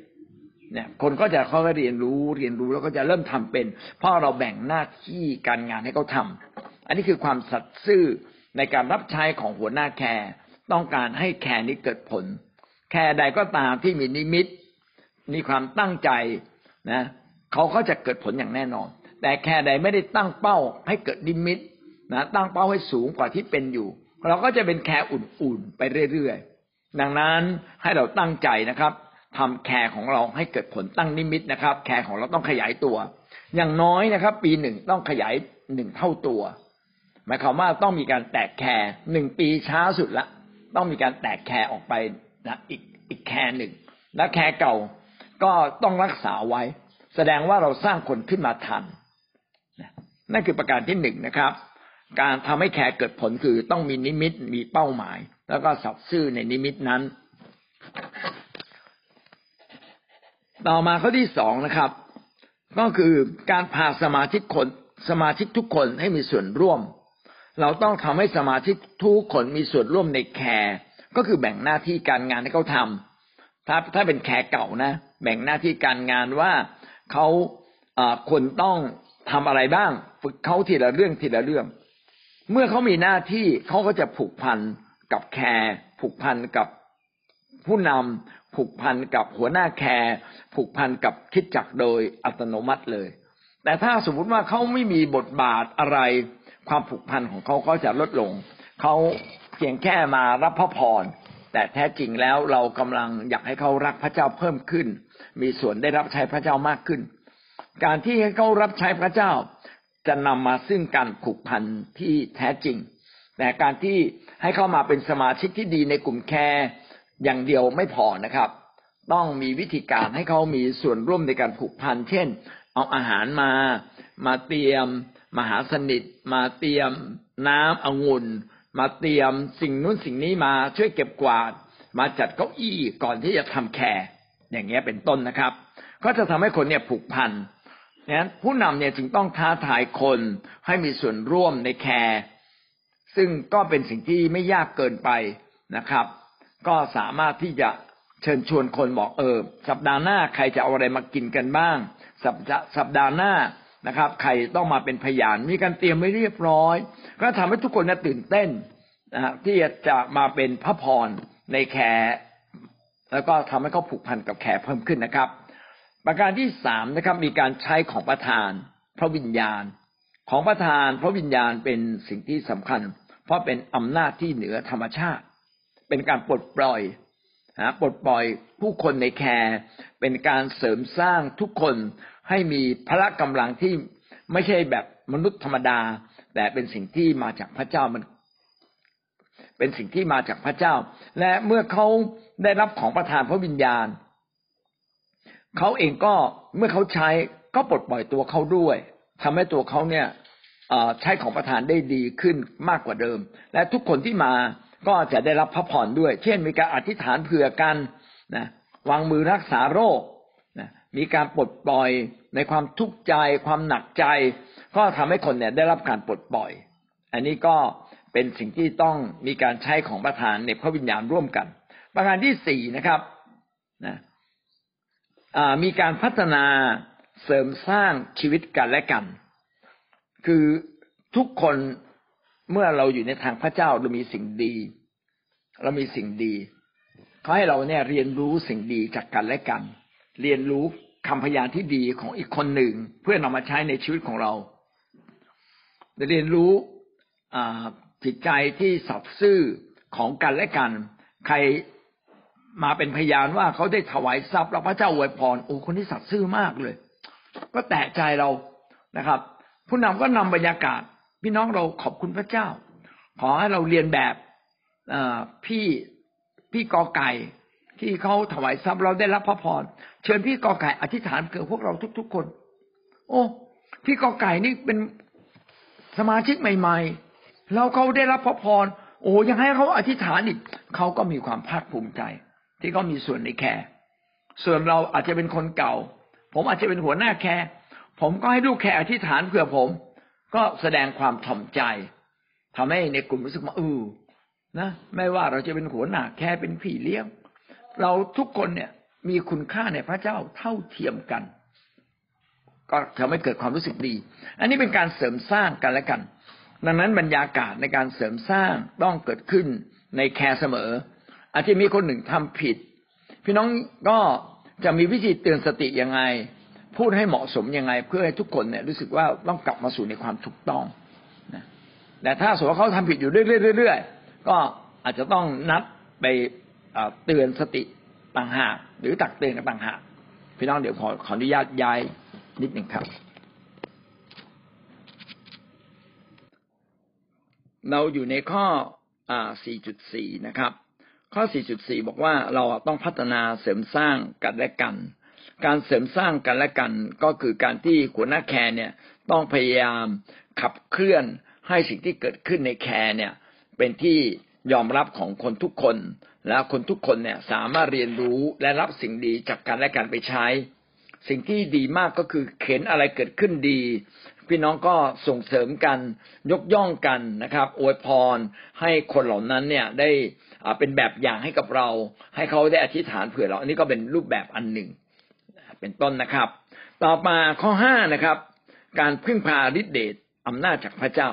เนี่ยคนก็จะเขาเรียนรู้เรียนรู้แล้วก็จะเริ่มทำเป็น เพราะเราแบ่งหน้าที่การงานให้เขาทำอันนี้คือความสัตย์ซื่อในการรับใช้ของหัวหน้าแคร์ต้องการให้แคร์นี้เกิดผล แคร์ใดก็ตามที่มีนิมิต มีความตั้งใจนะ เขาก็จะเกิดผลอย่างแน่นอน แต่แคร์ใดไม่ได้ตั้งเป้าให้เกิดนิมิตนะตั้งเป้าให้สูงกว่าที่เป็นอยู่ เราก็จะเป็นแคร์อุ่นๆไปเรื่อยๆ ดังนั้นให้เราตั้งใจนะครับทำแคร์ของเราให้เกิดผลตั้งนิมิตนะครับ แคร์ของเราต้องขยายตัว อย่างน้อยนะครับ ปีหนึ่งต้องขยายหนึ่งเท่าตัว หมายความว่าต้องมีการแตกแคร์หนึ่งปีช้าสุดละ ต้องมีการแตกแคร์ออกไปนะอีกอีกแคร์หนึ่งและแคร์เก่าก็ต้องรักษาไว้ แสดงว่าเราสร้างคนขึ้นมาทัน นั่นคือประการที่หนึ่งนะครับ การทำให้แคร์เกิดผลคือต้องมีนิมิตมีเป้าหมาย แล้วก็สัตย์ซื่อในนิมิตนั้น ต่อมาข้อที่สองนะครับ ก็คือการพาสมาชิกคนสมาชิกทุกคนให้มีส่วนร่วม เราต้องทำให้สมาชิกทุกคนมีส่วนร่วมในแคร์ก็คือแบ่งหน้าที่การงานให้เขาทำถ้าถ้าเป็นแคร์เก่านะ แบ่งหน้าที่การงานว่าเขาควรต้อง ทำอะไรบ้าง ฝึกเขาทีละเรื่องทีละเรื่อง เมื่อเขามีหน้าที่เขาก็จะผูกพันกับแคร์ผูกพันกับผู้นำำผูกพันกับหัวหน้าแคร์ผูกพันกับคิดจักโดยอัตโนมัติเลย แต่ถ้าสมมติว่าเขาไม่มีบทบาทอะไร ความผูกพันของเขาก็จะลดลงเขาเพียงแค่มารับพระพรแต่แท้จริงแล้วเรากำลังอยากให้เขารักพระเจ้าเพิ่มขึ้น มีส่วนได้รับใช้พระเจ้ามากขึ้น การที่ให้เขารับใช้พระเจ้า จะนำมาซึ่งการผูกพันที่แท้จริง แต่การที่ให้เข้ามาเป็นสมาชิกที่ดีในกลุ่มแคร์อย่างเดียวไม่พอนะครับ ต้องมีวิธีการให้เขามีส่วนร่วมในการผูกพัน เช่น เอาอาหารมา มาเตรียม มหาสนิท มาเตรียมน้ำองุ่น มาเตรียมสิ่งนู้นสิ่งนี้มาช่วยเก็บกวาด มาจัดเก้าอี้ก่อนที่จะทำแคร์อย่างเงี้ยเป็นต้นนะครับ ก็จะทำให้คนเนี่ยผูกพัน นั้นผู้นำเนี่ยจึงต้องท้าทายคนให้มีส่วนร่วมในแคร์ซึ่งก็เป็นสิ่งที่ไม่ยากเกินไปนะครับ ก็สามารถที่จะเชิญชวนคนบอกเออสัปดาห์หน้าใครจะเอาอะไรมากินกันบ้าง สัปสัปดาห์หน้านะครับ ใครต้องมาเป็นพยานมีการเตรียมไว้เรียบร้อย ก็ทำให้ทุกคนน่ตื่นเต้นนะฮะที่จะมาเป็นพระพรในแขแล้วก็ทำให้เขาผูกพันกับแขเพิ่มขึ้นนะครับ ประการที่สามนะครับมีการใช้ของประธาน พระวิญญาณ ของประธานพระวิญญาณเป็นสิ่งที่สำคัญ เพราะเป็นอำนาจที่เหนือธรรมชาติ เป็นการปลดปล่อยนะปลดปล่อยผู้คนในแคร์เป็นการเสริมสร้างทุกคนให้มีพละกำลังที่ไม่ใช่แบบมนุษย์ธรรมดา แต่เป็นสิ่งที่มาจากพระเจ้ามัน เป็นสิ่งที่มาจากพระเจ้า และเมื่อเขาได้รับของประทานพระวิญญาณ เขาเองก็เมื่อเขาใช้ก็ปลดปล่อยตัวเขาด้วยทำให้ตัวเขาเนี่ยใช้ของประทานได้ดีขึ้นมากกว่าเดิม และทุกคนที่มาก็จะได้รับพระพรด้วย เช่น มีการอธิษฐานเผื่อกันนะวางมือรักษาโรคนะมีการปลดปล่อยในความทุกข์ใจความหนักใจ ก็ทำให้คนเนี่ยได้รับการปลดปล่อย อันนี้ก็เป็นสิ่งที่ต้องมีการใช้ของประธานในพระวิญญาณร่วมกัน ประการที่สี่นะครับนะ มีการพัฒนาเสริมสร้างชีวิตกันและกัน คือทุกคนเมื่อเราอยู่ในทางพระเจ้าเรามีสิ่งดี เรามีสิ่งดีเขาให้เราเนี่ยเรียนรู้สิ่งดีจากกันและกัน เรียนรู้คำพยานที่ดีของอีกคนหนึ่ง เพื่อนำมาใช้ในชีวิตของเราเรียนรู้จิตใจที่สับซื่อของกันและกัน ใคร มาเป็นพยานว่าเขาได้ถวายทรัพย์แล้วพระเจ้าอวยพรโอ้คนที่สัตย์ซื่อมากเลย ก็แตะใจเรานะครับ ผู้นำก็นำบรรยากาศ พี่น้องเราขอบคุณพระเจ้า ขอให้เราเรียนแบบพี่พี่กอไก่ที่เขาถวายทรัพย์เราได้รับพระพรเชิญพี่กอไก่อธิษฐานเผื่อพวกเราทุก ๆคน โอ้ พี่กอไก่นี่เป็นสมาชิกใหม่ ๆ แล้วเขาได้รับพระพรโอ้ยังให้เขาอธิษฐานอีกเขาก็มีความภาคภูมิใจ ที่เขามีส่วนในแคร์ส่วนเราอาจจะเป็นคนเก่า ผมอาจจะเป็นหัวหน้าแคร์ผมก็ให้ลูกแคร์อธิษฐานเผื่อผม ก็แสดงความถ่อมใจทำให้ในกลุ่มรู้สึกว่าเออนะไม่ว่าเราจะเป็นหัวหน้าแคร์เป็นพี่เลี้ยง เราทุกคนเนี่ยมีคุณค่าในพระเจ้าเท่าเทียมกัน ก็ทำให้เกิดความรู้สึกดี อันนี้เป็นการเสริมสร้างกันและกัน ดังนั้นบรรยากาศในการเสริมสร้างต้องเกิดขึ้นในแคร์เสมอ อาจจะมีคนหนึ่งทำผิด พี่น้องก็จะมีวิธีเตือนสติยังไง พูดให้เหมาะสมยังไง เพื่อให้ทุกคนเนี่ยรู้สึกว่าต้องกลับมาสู่ในความถูกต้องนะแต่ถ้าสมมติว่าเขาทำผิดอยู่เรื่อยๆก็อาจจะต้องนัดไปเตือนสติต่างหากหรือตักเตือนกันต่างหากพี่น้องเดี๋ยวขอขออนุญาตย้ายนิดหนึ่งครับ เราอยู่ในข้อ4.4 นะครับ ข้อ 4.4 บอกว่าเราต้องพัฒนาเสริมสร้างกันและกัน การเสริมสร้างกันและกันก็คือการที่หัวหน้าแคร์เนี่ยต้องพยายามขับเคลื่อนให้สิ่งที่เกิดขึ้นในแคร์เนี่ยเป็นที่ยอมรับของคนทุกคน แล้วคนทุกคนเนี่ยสามารถเรียนรู้และรับสิ่งดีจากกันและกันไปใช้ สิ่งที่ดีมากก็คือเข็นอะไรเกิดขึ้นดี พี่น้องก็ส่งเสริมกันยกย่องกันนะครับ อวยพรให้คนเหล่านั้นเนี่ยได้ เป็นแบบอย่างให้กับเรา ให้เขาได้อธิษฐานเผื่อเรา อันนี้ก็เป็นรูปแบบอันหนึ่ง เป็นต้นนะครับ ต่อมาข้อห้านะครับ การพึ่งพาฤทธิเดชอำนาจจากพระเจ้า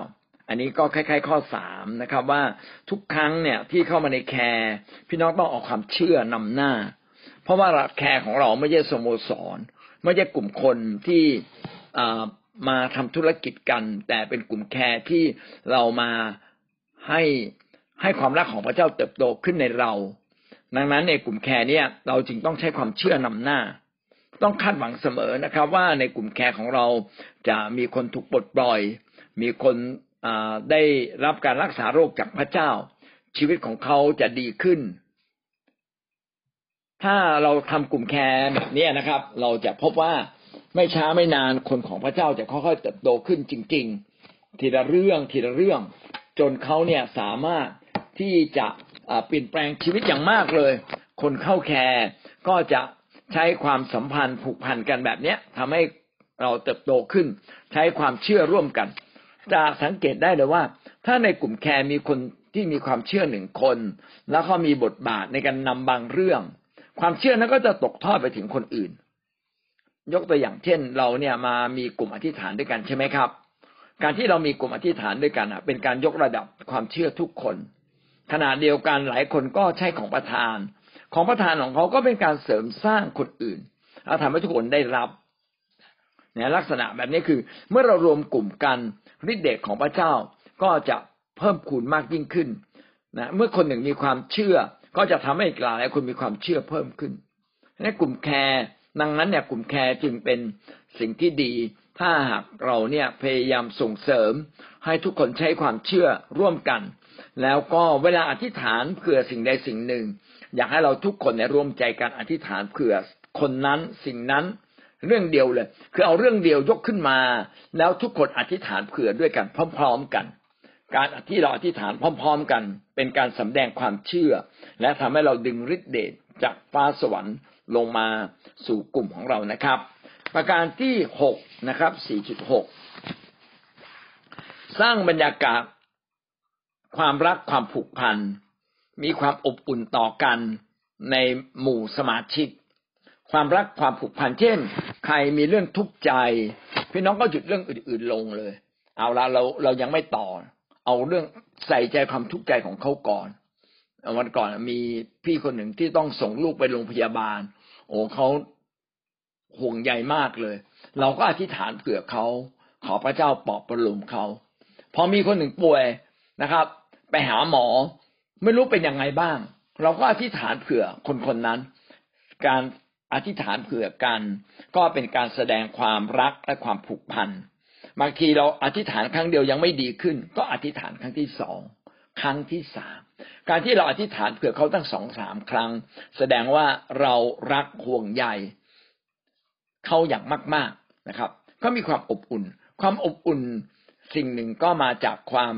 อันนี้ก็คล้ายๆ ข้อสามนะครับ ว่าทุกครั้งเนี่ยที่เข้ามาในแคร์พี่น้องต้องออกความเชื่อนำหน้า เพราะว่าแคร์ของเราไม่ใช่สโมสรไม่ใช่กลุ่มคนที่มาทำธุรกิจกัน แต่เป็นกลุ่มแคร์ที่เรามาให้ ให้ความรักของพระเจ้าเติบโตขึ้นในเรา ดังนั้นในกลุ่มแคร์เนี่ยเราจึงต้องใช้ความเชื่อนำหน้า ต้องคาดหวังเสมอนะครับ ว่าในกลุ่มแคร์ของเราจะมีคนถูกปลดปล่อย มีคนได้รับการรักษาโรคจากพระเจ้า ชีวิตของเขาจะดีขึ้น ถ้าเราทำกลุ่มแคร์แบบนี้นะครับ เราจะพบว่าไม่ช้าไม่นานคนของพระเจ้าจะค่อยๆเติบโตขึ้นจริง ๆ ทีละเรื่องทีละเรื่อง จนเขาเนี่ยสามารถ ที่จะเปลี่ยนแปลงชีวิตอย่างมากเลย คนเข้าแคร์ก็จะใช้ความสัมพันธ์ผูกพันกันแบบเนี้ยทำให้เราเติบโตขึ้น ใช้ความเชื่อร่วมกัน จะสังเกตได้เลยว่า ถ้าในกลุ่มแคร์มีคนที่มีความเชื่อหนึ่งคน แล้วเขามีบทบาทในการนำบางเรื่อง ความเชื่อนั้นก็จะตกทอดไปถึงคนอื่น ยกตัวอย่างเช่น เราเนี่ยมามีกลุ่มอธิษฐานด้วยกันใช่ไหมครับ การที่เรามีกลุ่มอธิษฐานด้วยกันเป็นการยกระดับความเชื่อทุกคน ขณะเดียวกันหลายคนก็ใช้ของประธาน ของประธานของเขาก็เป็นการเสริมสร้างคนอื่นแล้วทำให้ทุกคนได้รับเนี่ยลักษณะแบบนี้คือ เมื่อเรารวมกลุ่มกันฤทธิเดชของพระเจ้าก็จะเพิ่มคูณมากยิ่งขึ้นนะเมื่อคนหนึ่งมีความเชื่อ ก็จะทำให้อีกหลายคนมีความเชื่อเพิ่มขึ้นในกลุ่มแคร์ดังนั้นเนี่ยกลุ่มแคร์จึงเป็นสิ่งที่ดี ถ้าหากเราเนี่ยพยายามส่งเสริม ให้ทุกคนใช้ความเชื่อร่วมกัน แล้วก็เวลาอธิษฐานเผื่อสิ่งใดสิ่งหนึ่ง อยากให้เราทุกคนเนี่ยร่วมใจกันอธิษฐานเผื่อคนนั้นสิ่งนั้นเรื่องเดียวเลย คือเอาเรื่องเดียวยกขึ้นมา แล้วทุกคนอธิษฐานเผื่อด้วยกันพร้อม ๆกัน การที่เราอธิษฐานพร้อม ๆ กัน เป็นการสำแดงความเชื่อ และทำให้เราดึงฤทธิเดชจากฟ้าสวรรค์ลงมาสู่กลุ่มของเรานะครับ ประการที่หกนะครับสี่จุดหกสร้างบรรยากาศ ความรักความผูกพัน มีความอบอุ่นต่อกันในหมู่สมาชิก ความรักความผูกพันเช่น ใครมีเรื่องทุกข์ใจ พี่น้องก็หยุดเรื่องอื่น ๆลงเลย เอาละเราเรายังไม่ต่อ เอาเรื่องใส่ใจความทุกข์ใจของเขาก่อนวันก่อนมีพี่คนหนึ่งที่ต้องส่งลูกไปโรงพยาบาล โอ้เขาห่วงใยมากเลย เราก็อธิษฐานเผื่อเขาขอพระเจ้าปลอบประโลมเขา พอมีคนหนึ่งป่วยนะครับ ไปหาหมอ ไม่รู้เป็นยังไงบ้าง เราก็อธิษฐานเผื่อคนคนนั้น การอธิษฐานเผื่อกัน ก็เป็นการแสดงความรักและความผูกพันบางทีเราอธิษฐานครั้งเดียวยังไม่ดีขึ้น ก็อธิษฐานครั้งที่สองครั้งที่สามการที่เราอธิษฐานเผื่อเขาตั้งสองสามครั้ง แสดงว่าเรารักห่วงใยเขาอย่างมาก ๆนะครับ ก็มีความอบอุ่น ความอบอุ่นสิ่งหนึ่งก็มาจากความ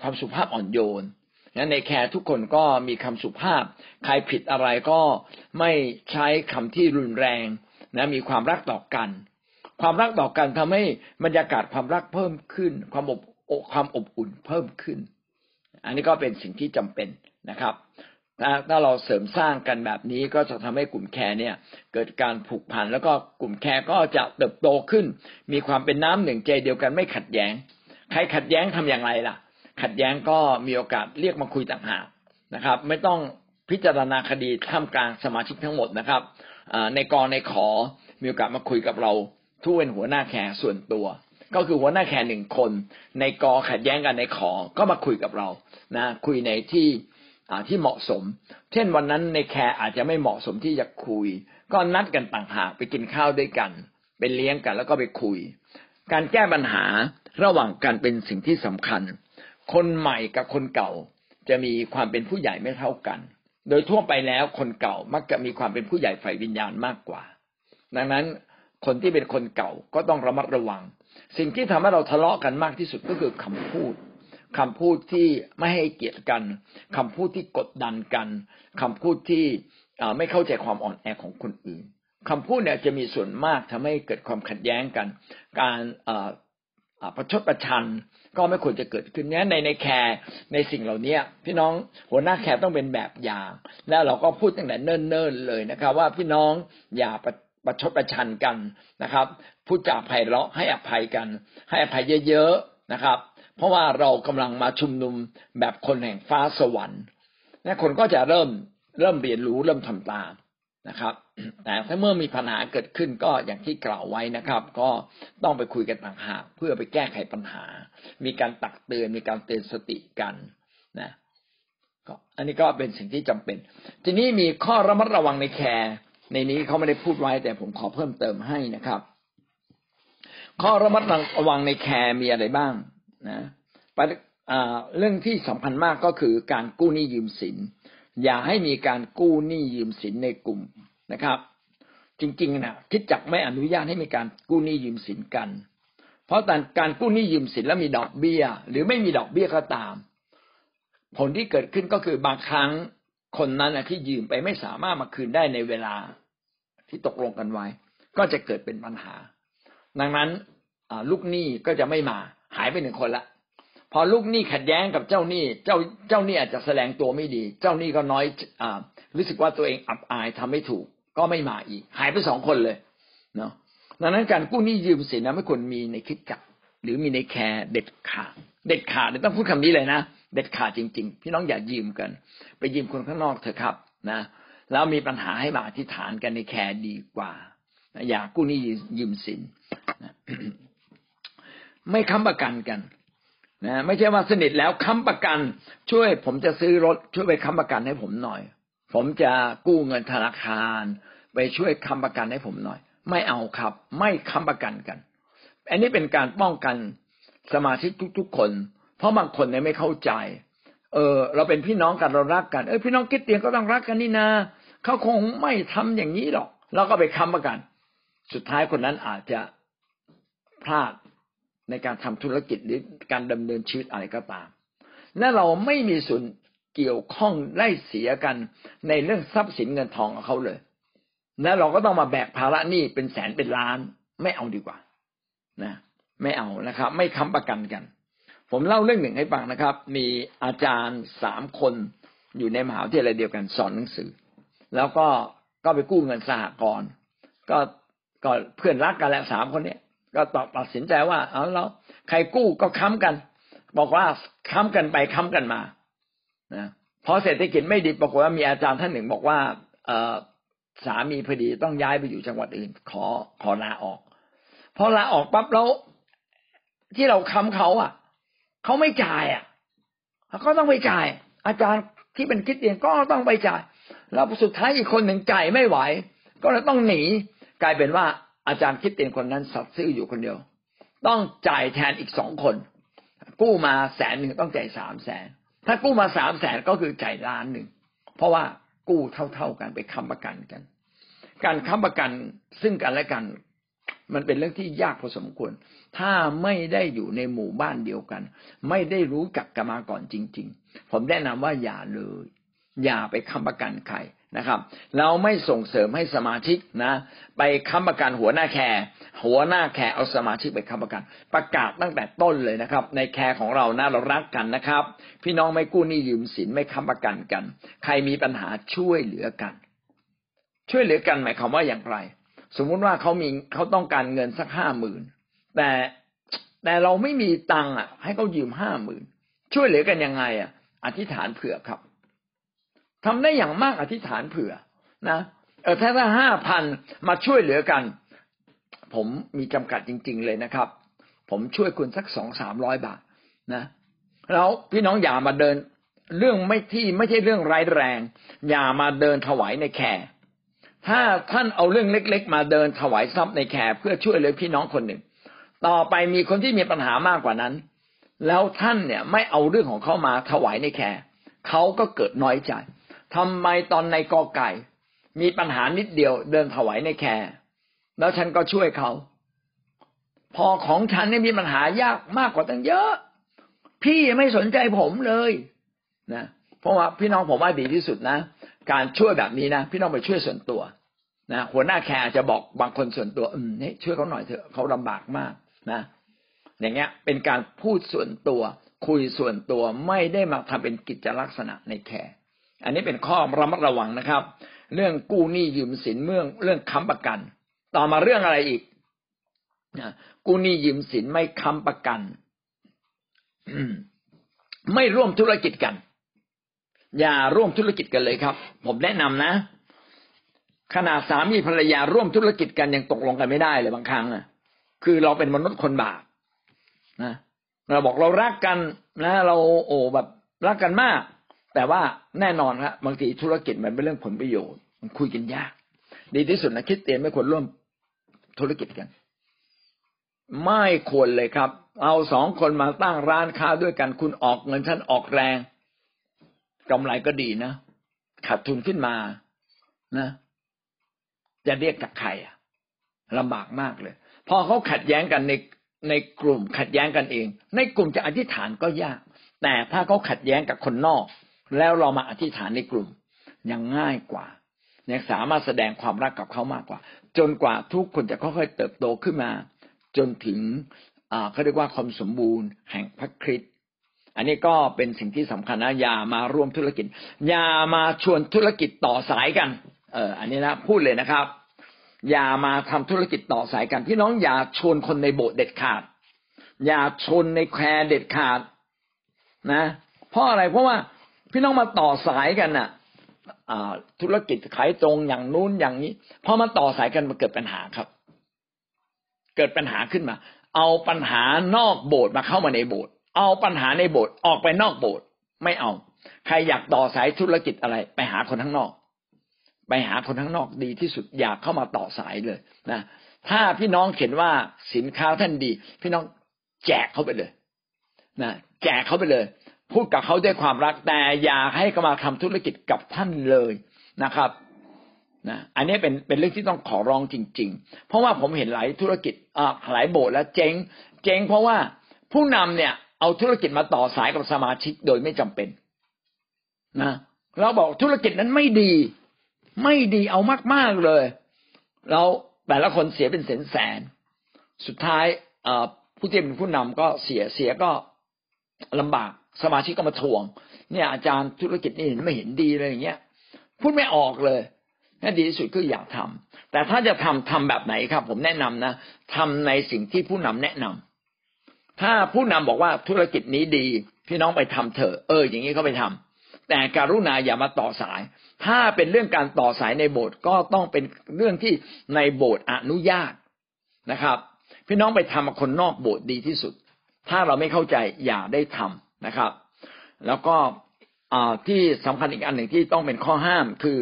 ความสุภาพอ่อนโยนในแคร์ทุกคนก็มีคำสุภาพ ใครผิดอะไรก็ไม่ใช้คำที่รุนแรงนะมีความรักต่อกัน ความรักต่อกันทำให้บรรยากาศความรักเพิ่มขึ้น ความอบความอบอุ่นเพิ่มขึ้น อันนี้ก็เป็นสิ่งที่จำเป็นนะครับถ้าถ้าเราเสริมสร้างกันแบบนี้ก็จะทำให้กลุ่มแคร์เนี่ย เกิดการผูกพันแล้วก็กลุ่มแคร์ก็จะเติบโตขึ้น มีความเป็นน้ำหนึ่งใจเดียวกันไม่ขัดแย้ง ใครขัดแย้งทำอย่างไรล่ะ ขัดแย้งก็มีโอกาสเรียกมาคุยต่างหากนะครับ ไม่ต้องพิจารณาคดีท่ามกลางสมาชิกทั้งหมดนะครับในกรในขอมีโอกาสมาคุยกับเราทุกเป็นหัวหน้าแขกส่วนตัว ก็คือหัวหน้าแขกหนึ่งคน ในกอขัดแย้งกันในขอก็มาคุยกับเรานะ คุยในที่ที่เหมาะสม เช่นวันนั้นในแคร์อาจจะไม่เหมาะสมที่จะคุย ก็นัดกันต่างหากไปกินข้าวด้วยกันไปเลี้ยงกันแล้วก็ไปคุย การแก้ปัญหาระหว่างกันเป็นสิ่งที่สำคัญ คนใหม่กับคนเก่าจะมีความเป็นผู้ใหญ่ไม่เท่ากัน โดยทั่วไปแล้วคนเก่ามักจะมีความเป็นผู้ใหญ่ฝ่ายวิญญาณมากกว่า ดังนั้นคนที่เป็นคนเก่าก็ต้องระมัดระวัง สิ่งที่ทำให้เราทะเลาะกันมากที่สุดก็คือคำพูดคำพูดที่ไม่ให้เกียรติกันคำพูดที่กดดันกันคำพูดที่ไม่เข้าใจความอ่อนแอของคนอื่นคำพูดเนี่ยจะมีส่วนมากทำให้เกิดความขัดแย้งกัน การ ประชดประชันก็ไม่ควรจะเกิดขึ้นนี้ในในแคร์ในสิ่งเหล่านี้พี่น้องหัวหน้าแคร์ต้องเป็นแบบอย่าง แล้วเราก็พูดตั้งแต่เนิ่นๆเลยนะครับ ว่าพี่น้องอย่าประประชดประชันกันนะครับพูดจาไพเราะให้อภัยกัน ให้อภัยเยอะๆนะครับ เพราะว่าเรากำลังมาชุมนุมแบบคนแห่งฟ้าสวรรค์และคนก็จะเริ่มเริ่มเรียนรู้เริ่มทำตาม นะครับ แต่ถ้าเมื่อมีปัญหาเกิดขึ้นก็อย่างที่กล่าวไว้นะครับ ก็ต้องไปคุยกันต่างหากเพื่อไปแก้ไขปัญหา มีการตักเตือนมีการเตือนสติกันนะก็อันนี้ก็เป็นสิ่งที่จำเป็น ทีนี้มีข้อระมัดระวังในแคร์ในนี้เขาไม่ได้พูดไว้ แต่ผมขอเพิ่มเติมให้นะครับ ข้อระมัดระวังในแคร์มีอะไรบ้างนะเรื่องที่สำคัญมากก็คือการกู้หนี้ยืมสิน อย่าให้มีการกู้หนี้ยืมสินในกลุ่มนะครับ จริงๆนะคิดจักไม่อนุญาตให้มีการกู้หนี้ยืมสินกัน เพราะการกู้หนี้ยืมสินแล้วมีดอกเบี้ย หรือไม่มีดอกเบี้ยก็ตาม ผลที่เกิดขึ้นก็คือบางครั้งคนนั้นที่ยืมไปไม่สามารถมาคืนได้ในเวลาที่ตกลงกันไว้ ก็จะเกิดเป็นปัญหา ดังนั้นลูกหนี้ก็จะไม่มาหายไปหนึ่งคนละ พอลูกหนี้ขัดแย้งกับเจ้าหนี้ เจ้าเจ้าหนี้อาจจะแสดงตัวไม่ดี เจ้าหนี้ก็น้อยอ่ารู้สึกว่าตัวเองอับอายทำไม่ถูก ก็ไม่มาอีก หายไปสองคนเลยเนาะดังนั้นการกู้หนี้ยืมสินนะไม่ควรมีในคิดจักหรือมีในแคร์เด็ดขาดเด็ดขาดต้องพูดคำนี้เลยนะเด็ดขาดจริง ๆ พี่น้องอย่ายืมกัน ไปยืมคนข้างนอกเถอะครับนะแล้วมีปัญหาให้มาอธิษฐานกันในแคร์ดีกว่าอย่ากู้หนี้ยืมสินไม่ค้ำประกันกัน นะไม่ใช่ว่าสนิทแล้วค้ำประกัน ช่วย ผมจะซื้อรถ ช่วยไปค้ำประกันให้ผมหน่อย ผมจะกู้เงินธนาคาร ไปช่วยค้ำประกันให้ผมหน่อย ไม่เอาครับ ไม่ค้ำประกันกัน อันนี้เป็นการป้องกันสมาชิกทุก ๆ คน เพราะบางคนเนี่ยไม่เข้าใจ เออ เราเป็นพี่น้องกันเรารักกันเออพี่น้องคิดเตียงก็ต้องรักกันนี่นาเขาคงไม่ทำอย่างนี้หรอก เราก็ไปค้ำประกัน สุดท้ายคนนั้นอาจจะพลาด ในการทำธุรกิจหรือการดำเนินชีวิตอะไรก็ตาม และเราไม่มีส่วนเกี่ยวข้องไล่เสียกันในเรื่องทรัพย์สินเงินทองของเขาเลย และเราก็ต้องมาแบกภาระหนี้เป็นแสนเป็นล้าน ไม่เอาดีกว่านะ ไม่เอานะครับ ไม่ค้ำประกันกัน ผมเล่าเรื่องหนึ่งให้ฟังนะครับ มีอาจารย์สามคนอยู่ในมหาวิทยาลัยเดียวกันสอนหนังสือ แล้วก็ก็ไปกู้เงินสหกรณ์ก็ก็เพื่อนรักกันแหละสามคนเนี้ย ก็ตัดสินใจว่า เอาเราใครกู้ก็ค้ำกัน บอกว่าค้ำกันไปค้ำกันมานะพอเศรษฐกิจไม่ดีปรากฏว่ามีอาจารย์ท่านหนึ่งบอกว่า เออสามีพอดีต้องย้ายไปอยู่จังหวัดอื่น ขอขอลาออกพอลาออกปั๊บแล้วที่เราค้ำเขาอะเขาไม่จ่ายอะเขาต้องไปจ่าย อาจารย์ที่เป็นคิดเตียนก็ต้องไปจ่าย แล้วสุดท้ายอีกคนหนึ่งจ่ายไม่ไหว ก็เลยต้องหนีกลายเป็นว่า อาจารย์คิดเตียนคนนั้นสัตซ์ซื้ออยู่คนเดียว ต้องจ่ายแทนอีกสองคน กู้มาแสนหนึ่งต้องจ่ายสามแสน ถ้ากู้มาสามแสนก็คือจ่ายล้านหนึ่ง เพราะว่ากู้เท่าๆกันไปค้ำประกันกัน การค้ำประกันซึ่งกันและกัน มันเป็นเรื่องที่ยากพอสมควร ถ้าไม่ได้อยู่ในหมู่บ้านเดียวกัน ไม่ได้รู้จักกันมาก่อนจริง ๆ ผมแนะนำว่าอย่าเลย อย่าไปค้ำประกันใคร นะครับ เราไม่ส่งเสริมให้สมาชิกนะ ไปค้ำประกันหัวหน้าแคร์หัวหน้าแคร์เอาสมาชิกไปค้ำประกัน ประกาศตั้งแต่ต้นเลยนะครับ ในแคร์ของเรานะเรารักกันนะครับ พี่น้องไม่กู้หนี้ยืมสินไม่ค้ำประกันกัน ใครมีปัญหาช่วยเหลือกัน ช่วยเหลือกันหมายความว่าอย่างไร สมมุติว่าเขามีเขาต้องการเงินสักห้าหมื่นแต่แต่เราไม่มีตังค์อะ ให้เขายืมห้าหมื่นช่วยเหลือกันยังไงอะ อธิษฐานเผื่อครับ ทำได้อย่างมากอธิษฐานเผื่อนะเออถ้าถ้าห้าพันมาช่วยเหลือกัน ผมมีจำกัดจริง ๆ เลยนะครับ ผมช่วยคุณสักสองสามร้อยบาทนะแล้วพี่น้องอย่ามาเดินเรื่องไม่ที่ไม่ใช่เรื่องร้ายแรง อย่ามาเดินถวายในแคร์ถ้าท่านเอาเรื่องเล็ก ๆ มาเดินถวายทรัพย์ในแคร์เพื่อช่วยเหลือพี่น้องคนหนึ่ง ต่อไปมีคนที่มีปัญหามากกว่านั้น แล้วท่านเนี่ยไม่เอาเรื่องของเขามาถวายในแคร์เขาก็เกิดน้อยใจ ทำไมตอนนายกอไก่ มีปัญหานิดเดียวเดินถวายในแคร์แล้วฉันก็ช่วยเขา พอของฉันเนี่ยมีปัญหายากมากกว่าตั้งเยอะ พี่ไม่สนใจผมเลยนะเพราะว่าพี่น้องผมว่าดีที่สุดนะ การช่วยแบบนี้นะพี่น้องไปช่วยส่วนตัวนะหัวหน้าแคร์จะบอกบางคนส่วนตัว อืมนี่ช่วยเขาหน่อยเถอะเขาลำบากมากนะอย่างเงี้ย เป็นการพูดส่วนตัว คุยส่วนตัวไม่ได้มาทำเป็นกิจลักษณะในแคร์ อันนี้เป็นข้อระมัดระวังนะครับ เรื่องกู้หนี้ยืมสินเมื่อเรื่องค้ำประกัน ต่อมาเรื่องอะไรอีกกู้หนี้ยืมสินไม่ค้ำประกันไม่ร่วมธุรกิจกัน อย่าร่วมธุรกิจกันเลยครับ ผมแนะนำนะ ขนาดสามีภรรยาร่วมธุรกิจกันยังตกลงกันไม่ได้เลยบางครั้งอะคือเราเป็นมนุษย์คนบาปนะเราบอกเรารักกันนะ เราโอ้แบบรักกันมาก แต่ว่าแน่นอนครับบางทีธุรกิจมันเป็นเรื่องผลประโยชน์มันคุยกันยาก ดีที่สุดนะคิดเตียนไม่ควรร่วมธุรกิจกัน ไม่ควรเลยครับ เอาสองคนมาตั้งร้านค้าด้วยกันคุณออกเงินฉันออกแรงกำไรก็ดีนะขาดทุนขึ้นมานะ จะเรียกกับใครอะลำบากมากเลย พอเขาขัดแย้งกันในในกลุ่มขัดแย้งกันเอง ในกลุ่มจะอธิษฐานก็ยาก แต่ถ้าเขาขัดแย้งกับคนนอก แล้วเรามาอธิษฐานในกลุ่มยังง่ายกว่ายังสามารถแสดงความรักกับเขามากกว่า จนกว่าทุกคนจะค่อยๆเติบโตขึ้นมา จนถึงเขาเรียกว่าความสมบูรณ์แห่งพระคริสต์อันนี้ก็เป็นสิ่งที่สำคัญนะอย่ามาร่วมธุรกิจ อย่ามาชวนธุรกิจต่อสายกัน เอออันนี้นะพูดเลยนะครับ อย่ามาทำธุรกิจต่อสายกันพี่น้องอย่าชวนคนในโบสถ์เด็ดขาด อย่าชนในแคร์เด็ดขาดนะ เพราะอะไรเพราะว่า พี่น้องมาต่อสายกันน่ะธุรกิจขายตรงอย่างนู้นอย่างนี้พอมาต่อสายกันมันเกิดปัญหาครับ เกิดปัญหาขึ้นมา เอาปัญหานอกโบสถ์มาเข้ามาในโบสถ์เอาปัญหาในโบสถ์ออกไปนอกโบสถ์ไม่เอา ใครอยากต่อสายธุรกิจอะไร ไปหาคนข้างนอก ไปหาคนข้างนอกดีที่สุดอยากเข้ามาต่อสายเลยนะถ้าพี่น้องเห็นว่าสินค้าท่านดี พี่น้องแจกเขาไปเลยนะแจกเขาไปเลย พูดกับเขาด้วยความรักแต่อย่าให้เขามาทำธุรกิจกับท่านเลยนะครับนะอันนี้เป็นเป็นเรื่องที่ต้องขอร้องจริง ๆ เพราะว่าผมเห็นหลายธุรกิจอ่าหลายโบสถ์แล้วเจ๊ง เจ๊งเพราะว่าผู้นำเนี่ย เอาธุรกิจมาต่อสายกับสมาชิกโดยไม่จำเป็นนะเราบอกธุรกิจนั้นไม่ดี ไม่ดีเอามากๆเลย เราแต่ละคนเสียเป็นแสนแสนสุดท้ายผู้ที่เป็นผู้นำก็เสียเสียก็ลำบาก สมาชิกก็มาทวง เนี่ยอาจารย์ธุรกิจนี่เห็นไม่เห็นดีเลยอย่างเงี้ยพูดไม่ออกเลยนั่นดีที่สุดคืออยากทำแต่ถ้าจะทำทำแบบไหนครับ ผมแนะนำนะทำในสิ่งที่ผู้นำแนะนำถ้าผู้นำบอกว่าธุรกิจนี้ดี พี่น้องไปทำเถอะเออ อย่างนี้ก็ไปทำแต่การุณาอย่ามาต่อสาย ถ้าเป็นเรื่องการต่อสายในโบสถ์ก็ต้องเป็นเรื่องที่ในโบสถ์อนุญาตนะครับ พี่น้องไปทำคนนอกโบสถ์ดีที่สุด ถ้าเราไม่เข้าใจอย่าได้ทำ นะครับ แล้วก็ที่สำคัญอีกอันหนึ่งที่ต้องเป็นข้อห้ามคือ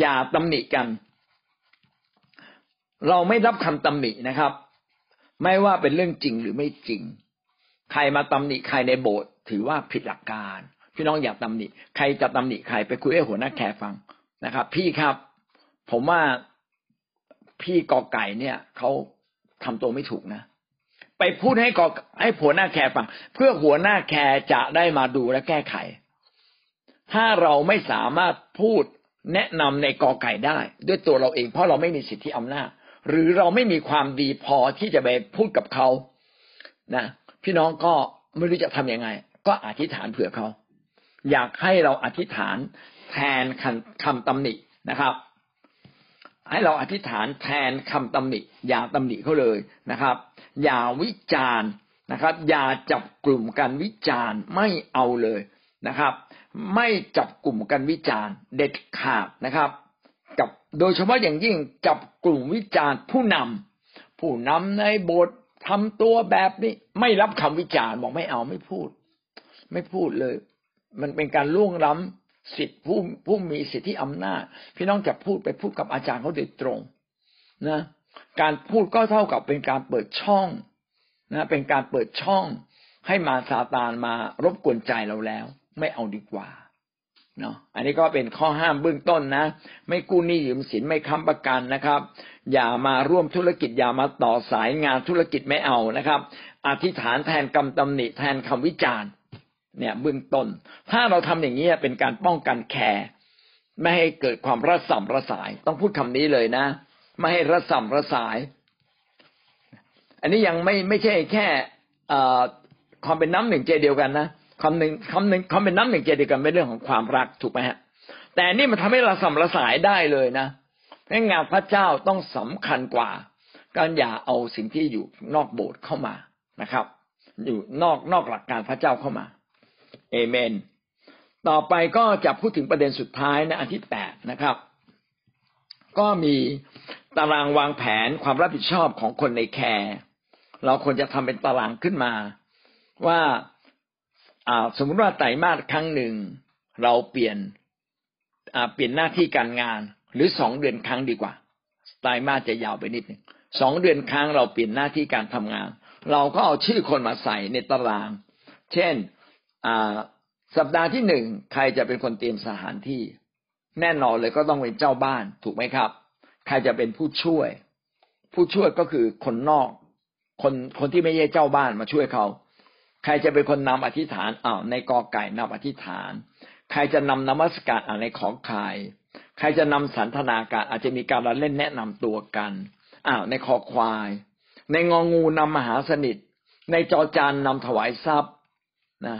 อย่าตำหนิกัน เราไม่รับคำตำหนินะครับ ไม่ว่าเป็นเรื่องจริงหรือไม่จริง ใครมาตำหนิใครในโบสถ์ถือว่าผิดหลักการพี่น้องอย่าตำหนิใครจะตำหนิใครไปคุยให้หัวหน้าแขกฟังนะครับ พี่ครับ ผมว่าพี่กอไก่เนี่ยเขาทำตัวไม่ถูกนะ ไปพูดให้กอให้หัวหน้าแขกฟัง เพื่อหัวหน้าแขกจะได้มาดูและแก้ไข ถ้าเราไม่สามารถพูดแนะนำในกอไก่ได้ ด้วยตัวเราเองเพราะเราไม่มีสิทธิอำนาจ หรือเราไม่มีความดีพอที่จะไปพูดกับเขานะพี่น้องก็ไม่รู้จะทํำยังไง ก็อธิษฐานเผื่อเขา อยากให้เราอธิษฐานแทนคำตำหนินะครับ ให้เราอธิษฐานแทนคำตำหนิอย่าตำหนิเขาเลยนะครับ อย่าวิจารณ์นะครับ อย่าจับกลุ่มกันวิจารณ์ไม่เอาเลยนะครับ ไม่จับกลุ่มกันวิจารณ์เด็ดขาดนะครับ กับโดยเฉพาะอย่างยิ่งจับกลุ่มวิจารณ์ผู้นำผู้นำในโบสถ์ทำตัวแบบนี้ไม่รับคำวิจารณ์บอกไม่เอาไม่พูด ไม่พูดเลย มันเป็นการล่วงล้ำสิทธิผู้ผู้มีสิทธิอำนาจ พี่น้องจะพูดไปพูดกับอาจารย์เขาโดยตรง นะ การพูดก็เท่ากับเป็นการเปิดช่องนะเป็นการเปิดช่องให้มาซาตานมารบกวนใจเราแล้ว ไม่เอาดีกว่าเนาะอันนี้ก็เป็นข้อห้ามเบื้องต้นนะ ไม่กู้หนี้ยืมสินไม่ค้ำประกันนะครับ อย่ามาร่วมธุรกิจอย่ามาต่อสายงานธุรกิจไม่เอานะครับ อธิษฐานแทนกรรมตำหนิแทนคำวิจารณ์ เนี่ยเบื้องต้น ถ้าเราทำอย่างนี้เป็นการป้องกันแคร์ไม่ให้เกิดความระส่ำระสาย ต้องพูดคำนี้เลยนะ ไม่ให้ระส่ำระสาย อันนี้ยังไม่ไม่ใช่แค่ความเป็นน้ำหนึ่งใจเดียวกันนะคำหนึ่งคำหนึ่งคำเป็นน้ำหนึ่งใจเดียวกันเป็นเรื่องของความรักถูกไหมฮะ แต่นี่มันทำให้เราสัมระสายได้เลยนะงานพระเจ้าต้องสำคัญกว่า การอย่าเอาสิ่งที่อยู่นอกโบสถ์เข้ามานะครับ อยู่นอกนอกหลักการพระเจ้าเข้ามาเอเมน ต่อไปก็จะพูดถึงประเด็นสุดท้ายนะอันที่แปดนะครับ ก็มี ตารางวางแผนความรับผิดชอบของคนในแคร์เราควรจะทำเป็นตารางขึ้นมา ว่าสมมุติว่าไตรมาสครั้งหนึ่ง เราเปลี่ยนเปลี่ยนหน้าที่การงาน หรือสองเดือนครั้งดีกว่าไตรมาสจะยาวไปนิดหนึ่งสองเดือนครั้งเราเปลี่ยนหน้าที่การทำงาน เราก็เอาชื่อคนมาใส่ในตาราง เช่นสัปดาห์ที่หนึ่งใครจะเป็นคนเตรียมสถานที่ แน่นอนเลยก็ต้องเป็นเจ้าบ้านถูกไหมครับ ใครจะเป็นผู้ช่วย ผู้ช่วยก็คือคนนอก คนคนที่ไม่ใช่เจ้าบ้านมาช่วยเขา ใครจะเป็นคนนำอธิษฐานอ้าวในกอไก่นำอธิษฐาน ใครจะนำนมัสการอ่าในของใครใครจะนำสันทนาการอาจจะมีการเล่นแนะนำตัวกันอ้าวในคอควาย ในงองูนำมหาสนิท นายจอจานนำถวายทรัพย์นะ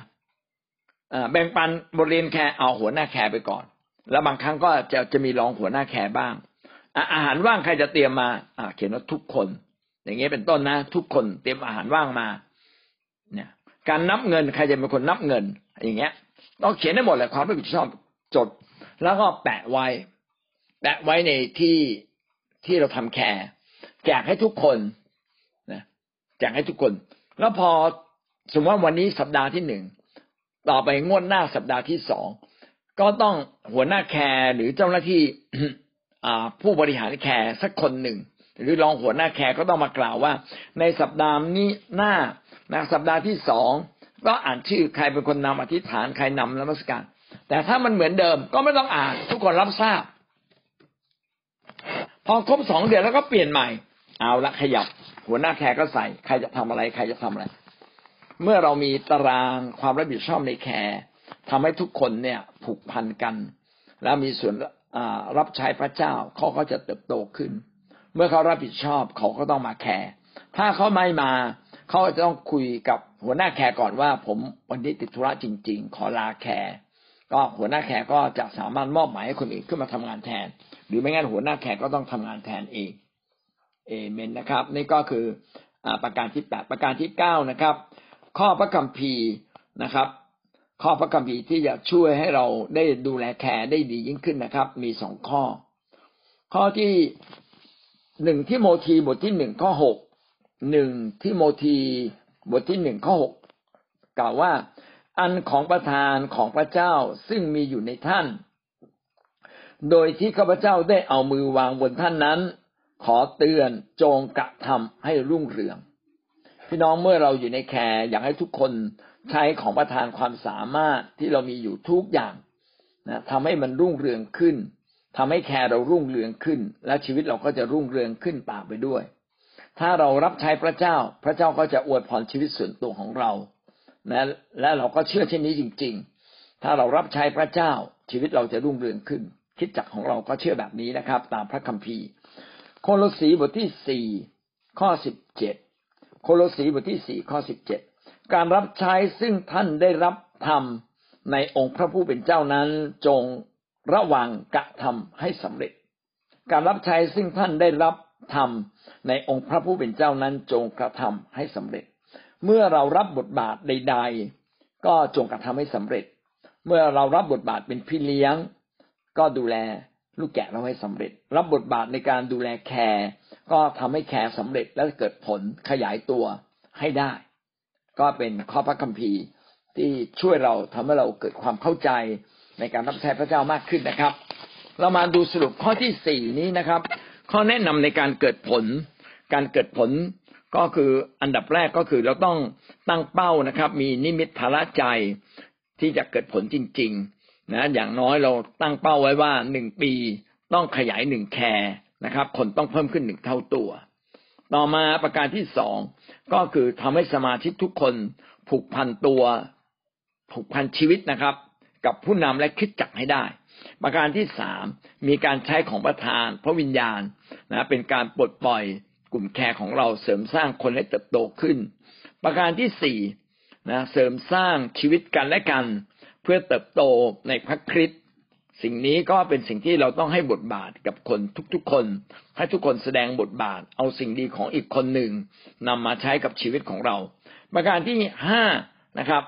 แบ่งปันบริหารแคร์เอาหัวหน้าแคร์ไปก่อน แล้วบางครั้งก็จะจะมีรองหัวหน้าแคร์บ้าง อาหารว่างใครจะเตรียมมาอ่าเขียนว่าทุกคน อย่างเงี้ยเป็นต้นนะ ทุกคนเตรียมอาหารว่างมา เนี่ย การนับเงินใครจะเป็นคนนับเงิน อย่างเงี้ยต้องเขียนได้หมดเลยความรับผิดชอบจด แล้วก็แปะไว้ แปะไว้ในที่ที่เราทำแคร์แจกให้ทุกคนนะแจกให้ทุกคน แล้วพอสมมติว่าวันนี้สัปดาห์ที่หนึ่งต่อไปงวดหน้าสัปดาห์ที่สองก็ต้องหัวหน้าแคร์หรือเจ้าหน้าที่ ผู้บริหารแคร์สักคนหนึ่ง หรือรองหัวหน้าแคร์ก็ต้องมากล่าวว่า ในสัปดาห์นี้หน้านะสัปดาห์ที่สองก็อ่านชื่อใครเป็นคนนำอธิษฐานใครนำนมัสการ แต่ถ้ามันเหมือนเดิมก็ไม่ต้องอ่าน ทุกคนรับทราบ พอครบสองเดือนแล้วก็เปลี่ยนใหม่ เอาละขยับ หัวหน้าแคร์ก็ใส่ใครจะทำอะไร ใครจะทำอะไร เมื่อเรามีตารางความรับผิดชอบในแคร์ทำให้ทุกคนเนี่ยผูกพันกัน แล้วมีส่วน รับใช้พระเจ้าเขาก็จะเติบโตขึ้น เมื่อเขารับผิดชอบเขาก็ต้องมาแคร์ถ้าเขาไม่มาเขาจะต้องคุยกับหัวหน้าแคร์ก่อนว่า ผมวันนี้ติดธุระจริง ๆ ขอลาแคร์ก็หัวหน้าแขกก็จะสามารถมอบหมายให้คนอื่นขึ้นมาทำงานแทน หรือไม่งั้นหัวหน้าแขกก็ต้องทำงานแทนเองเอเมนนะครับ นี่ก็คือประการที่แปดประการที่เก้านะครับ ข้อพระคัมภีร์นะครับ ข้อพระคัมภีร์ที่จะช่วยให้เราได้ดูแลแคร์ได้ดียิ่งขึ้นนะครับ มีสองข้อ ข้อที่หนึ่งที่โมทีบทที่หนึ่งข้อหกหนึ่งที่โมทีบทที่หนึ่งข้อหกกล่าวว่า อันของประทานของพระเจ้าซึ่งมีอยู่ในท่าน โดยที่ข้าพเจ้าได้เอามือวางบนท่านนั้น ขอเตือนจงกระทำให้รุ่งเรือง พี่น้องเมื่อเราอยู่ในแคร์อยากให้ทุกคน ใช้ของประทานความสามารถที่เรามีอยู่ทุกอย่างนะทำให้มันรุ่งเรืองขึ้นทำให้แคร์เรารุ่งเรืองขึ้น และชีวิตเราก็จะรุ่งเรืองขึ้นตามไปด้วย ถ้าเรารับใช้พระเจ้า พระเจ้าก็จะอวยพรชีวิตส่วนตัวของเรานะและเราก็เชื่อเช่นนี้จริง ๆ ถ้าเรารับใช้พระเจ้า ชีวิตเราจะรุ่งเรืองขึ้น คิดจักของเราก็เชื่อแบบนี้นะครับ ตามพระคัมภีร์ โคโลสีบทที่สี่ข้อสิบเจ็ดโคโลสีบทที่สี่ข้อสิบเจ็ด การรับใช้ซึ่งท่านได้รับทำในองค์พระผู้เป็นเจ้านั้นจงระวังกระทำให้สำเร็จ การรับใช้ซึ่งท่านได้รับทำในองค์พระผู้เป็นเจ้านั้นจงกระทำให้สำเร็จ เมื่อเรารับบทบาทใด ๆ ก็จงกระทำให้สำเร็จ เมื่อเรารับบทบาทเป็นพี่เลี้ยง ก็ดูแลลูกแกะเราให้สำเร็จ รับบทบาทในการดูแลแคร์ก็ทำให้แคร์สำเร็จและเกิดผลขยายตัวให้ได้ ก็เป็นข้อพระคัมภีร์ที่ช่วยเราทำให้เราเกิดความเข้าใจในการรับใช้พระเจ้ามากขึ้นนะครับ เรามาดูสรุปข้อที่สี่นี้นะครับ ข้อแนะนำในการเกิดผล การเกิดผลก็คืออันดับแรกก็คือเราต้องตั้งเป้านะครับ มีนิมิตภาระใจที่จะเกิดผลจริง ๆ นะ อย่างน้อยเราตั้งเป้าไว้ว่าหนึ่งปีต้องขยายหนึ่งแคร์นะครับ คนต้องเพิ่มขึ้นหนึ่งเท่าตัว ต่อมาประการที่สองก็คือทำให้สมาชิกทุกคนผูกพันตัวผูกพันชีวิตนะครับ กับผู้นำและคิดจักให้ได้ ประการที่สามมีการใช้ของประธานพระวิญญาณนะเป็นการปลดปล่อยกลุ่มแคร์ของเราเสริมสร้างคนให้เติบโตขึ้น ประการที่สี่นะเสริมสร้างชีวิตกันและกัน เพื่อเติบโตในพระคริสต์ สิ่งนี้ก็เป็นสิ่งที่เราต้องให้บทบาทกับคนทุกๆคน ให้ทุกคนแสดงบทบาท เอาสิ่งดีของอีกคนหนึ่งนำมาใช้กับชีวิตของเรา ประการที่ห้านะครับ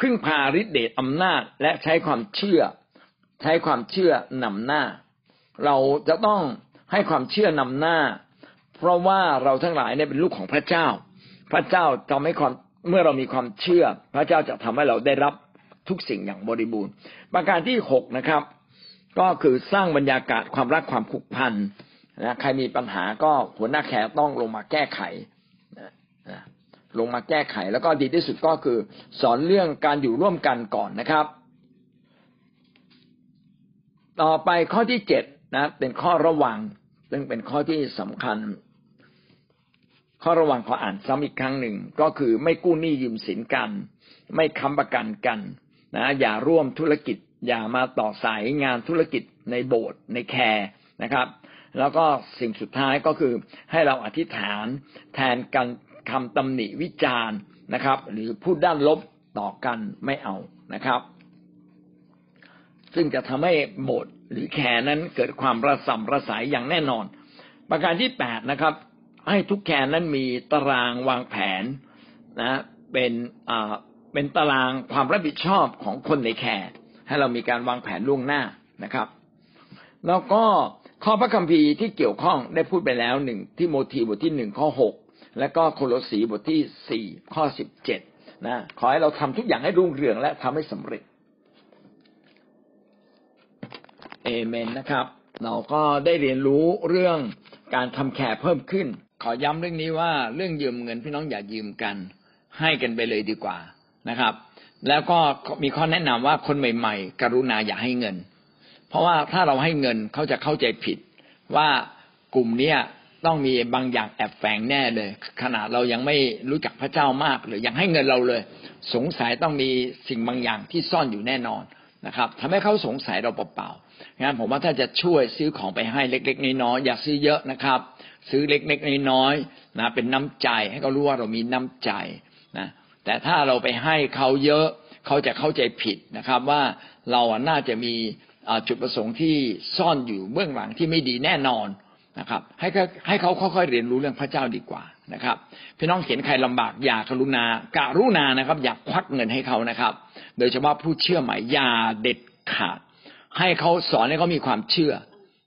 พึ่งพาฤทธิเดชอำนาจและใช้ความเชื่อ ใช้ความเชื่อนำหน้า เราจะต้องให้ความเชื่อนำหน้า เพราะว่าเราทั้งหลายเนี่ยเป็นลูกของพระเจ้า พระเจ้าทำให้ความเมื่อเรามีความเชื่อ พระเจ้าจะทำให้เราได้รับทุกสิ่งอย่างบริบูรณ์ ประการที่หกนะครับ ก็คือสร้างบรรยากาศความรักความผูกพันนะใครมีปัญหาก็หัวหน้าแขกต้องลงมาแก้ไขนะลงมาแก้ไข แล้วก็ดีที่สุดก็คือ สอนเรื่องการอยู่ร่วมกันก่อนนะครับ ต่อไปข้อที่เจ็ดนะเป็นข้อระวังซึ่งเป็นข้อที่สำคัญ ข้อระวังขออ่านซ้ำอีกครั้งหนึ่งก็คือไม่กู้หนี้ยืมสินกัน ไม่ค้ำประกันกันนะอย่าร่วมธุรกิจ อย่ามาต่อสายงานธุรกิจในโบสถ์ในแคร์นะครับ แล้วก็สิ่งสุดท้ายก็คือให้เราอธิษฐานแทนการคำตำหนิวิจารณ์นะครับ หรือพูดด้านลบต่อกันไม่เอานะครับ ซึ่งจะทำให้โบสถ์หรือแคร์นั้นเกิดความระส่ำระสายอย่างแน่นอน ประการที่แปดนะครับ ให้ทุกแคร์นั้นมีตารางวางแผนนะเป็นอ่าเป็นตารางความรับผิดชอบของคนในแคร์ ให้เรามีการวางแผนล่วงหน้านะครับ แล้วก็ข้อพระคัมภีร์ที่เกี่ยวข้องได้พูดไปแล้วหนึ่งที่โมทีบทที่หนึ่งข้อหกและก็โคโลสีบทที่สี่ข้อสิบเจ็ดนะขอให้เราทำทุกอย่างให้รุ่งเรืองและทำให้สำเร็จเอเมนนะครับ เราก็ได้เรียนรู้เรื่องการทำแคร์เพิ่มขึ้น ขอย้ำเรื่องนี้ว่าเรื่องยืมเงินพี่น้องอย่ายืมกัน ให้กันไปเลยดีกว่านะครับ แล้วก็มีข้อแนะนำว่าคนใหม่ๆ กรุณาอย่าให้เงิน เพราะว่าถ้าเราให้เงินเขาจะเข้าใจผิด ว่ากลุ่มเนี้ยต้องมีบางอย่างแอบแฝงแน่เลย ขนาดเรายังไม่รู้จักพระเจ้ามาก หรือยังให้เงินเราเลย สงสัยต้องมีสิ่งบางอย่างที่ซ่อนอยู่แน่นอนนะครับทำให้เขาสงสัยเราเปล่าๆงั้นผมว่าถ้าจะช่วยซื้อของไปให้เล็กๆน้อยๆอย่าซื้อเยอะนะครับ ซื้อเล็กๆน้อยๆนะเป็นน้ำใจให้เขารู้ว่าเรามีน้ำใจนะ แต่ถ้าเราไปให้เขาเยอะเขาจะเข้าใจผิดนะครับ ว่าเราน่าจะมีจุดประสงค์ที่ซ่อนอยู่เบื้องหลังที่ไม่ดีแน่นอนนะครับ ให้ให้เขาค่อยๆเรียนรู้เรื่องพระเจ้าดีกว่านะครับ พี่น้องเห็นใครลำบากอย่ากรุณาการุณานะครับ อย่าควักเงินให้เขานะครับ โดยเฉพาะผู้เชื่อใหม่อย่าเด็ดขาด ให้เขาสอนให้เขามีความเชื่อ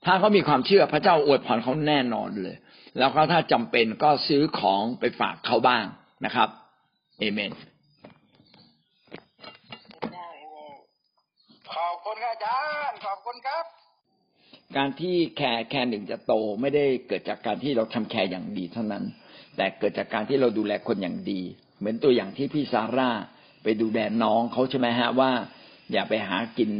ถ้าเขามีความเชื่อพระเจ้าอวยพรเขาแน่นอนเลย แล้วก็ถ้าจำเป็นก็ซื้อของไปฝากเขาบ้างนะครับ เอเมนขอบคุณครับอาจารย์ขอบคุณครับ การที่แคร์แคร์หนึ่งจะโตไม่ได้เกิดจากการที่เราทำแคร์อย่างดีเท่านั้น แต่เกิดจากการที่เราดูแลคนอย่างดี เหมือนตัวอย่างที่พี่ซาร่าไปดูแลน้องเขาใช่ไหมฮะว่า อย่าไปหากิน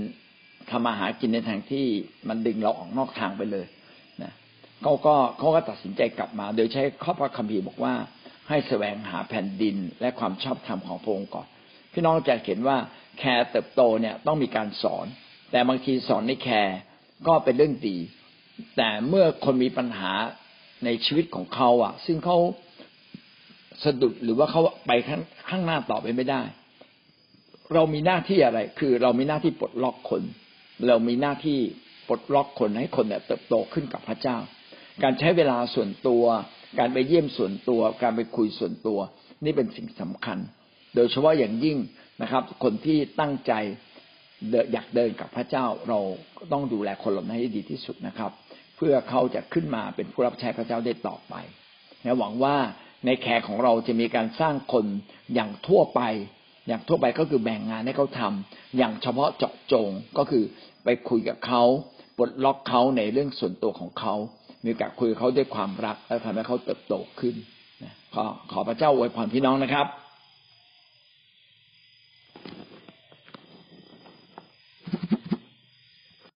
ทำมาหากินในทางที่มันดึงเราออกนอกทางไปเลยนะเขาก็เขาก็ตัดสินใจกลับมา โดยใช้ข้อพระคัมภีร์บอกว่า ให้แสวงหาแผ่นดินและความชอบธรรมของพระองค์ก่อน พี่น้องจะเห็นว่าแคร์เติบโตเนี่ยต้องมีการสอน แต่บางทีสอนในแคร์ก็เป็นเรื่องดี แต่เมื่อคนมีปัญหาในชีวิตของเขาอะ ซึ่งเขาสะดุดหรือว่าเขาไปข้างข้างหน้าต่อไปไม่ได้ เรามีหน้าที่อะไร คือเรามีหน้าที่ปลดล็อกคน เรามีหน้าที่ปลดล็อกคนให้คนเนี่ยเติบโตขึ้นกับพระเจ้า การใช้เวลาส่วนตัว การไปเยี่ยมส่วนตัว การไปคุยส่วนตัว นี่เป็นสิ่งสำคัญ โดยเฉพาะอย่างยิ่งนะครับ คนที่ตั้งใจอยากเดินกับพระเจ้าเราต้องดูแลคนเหล่านั้นให้ดีที่สุดนะครับ เพื่อเขาจะขึ้นมาเป็นผู้รับใช้พระเจ้าได้ต่อไปนะหวังว่าในแขกของเราจะมีการสร้างคนอย่างทั่วไป อย่างทั่วไปก็คือแบ่งงานให้เขาทำอย่างเฉพาะเจาะจงก็คือไปคุยกับเขาปลดล็อกเขาในเรื่องส่วนตัวของเขา มีการคุยกับเขาด้วยความรัก และทำให้เขาเติบโตขึ้นขอขอพระเจ้าอวยพรพี่น้องนะครับ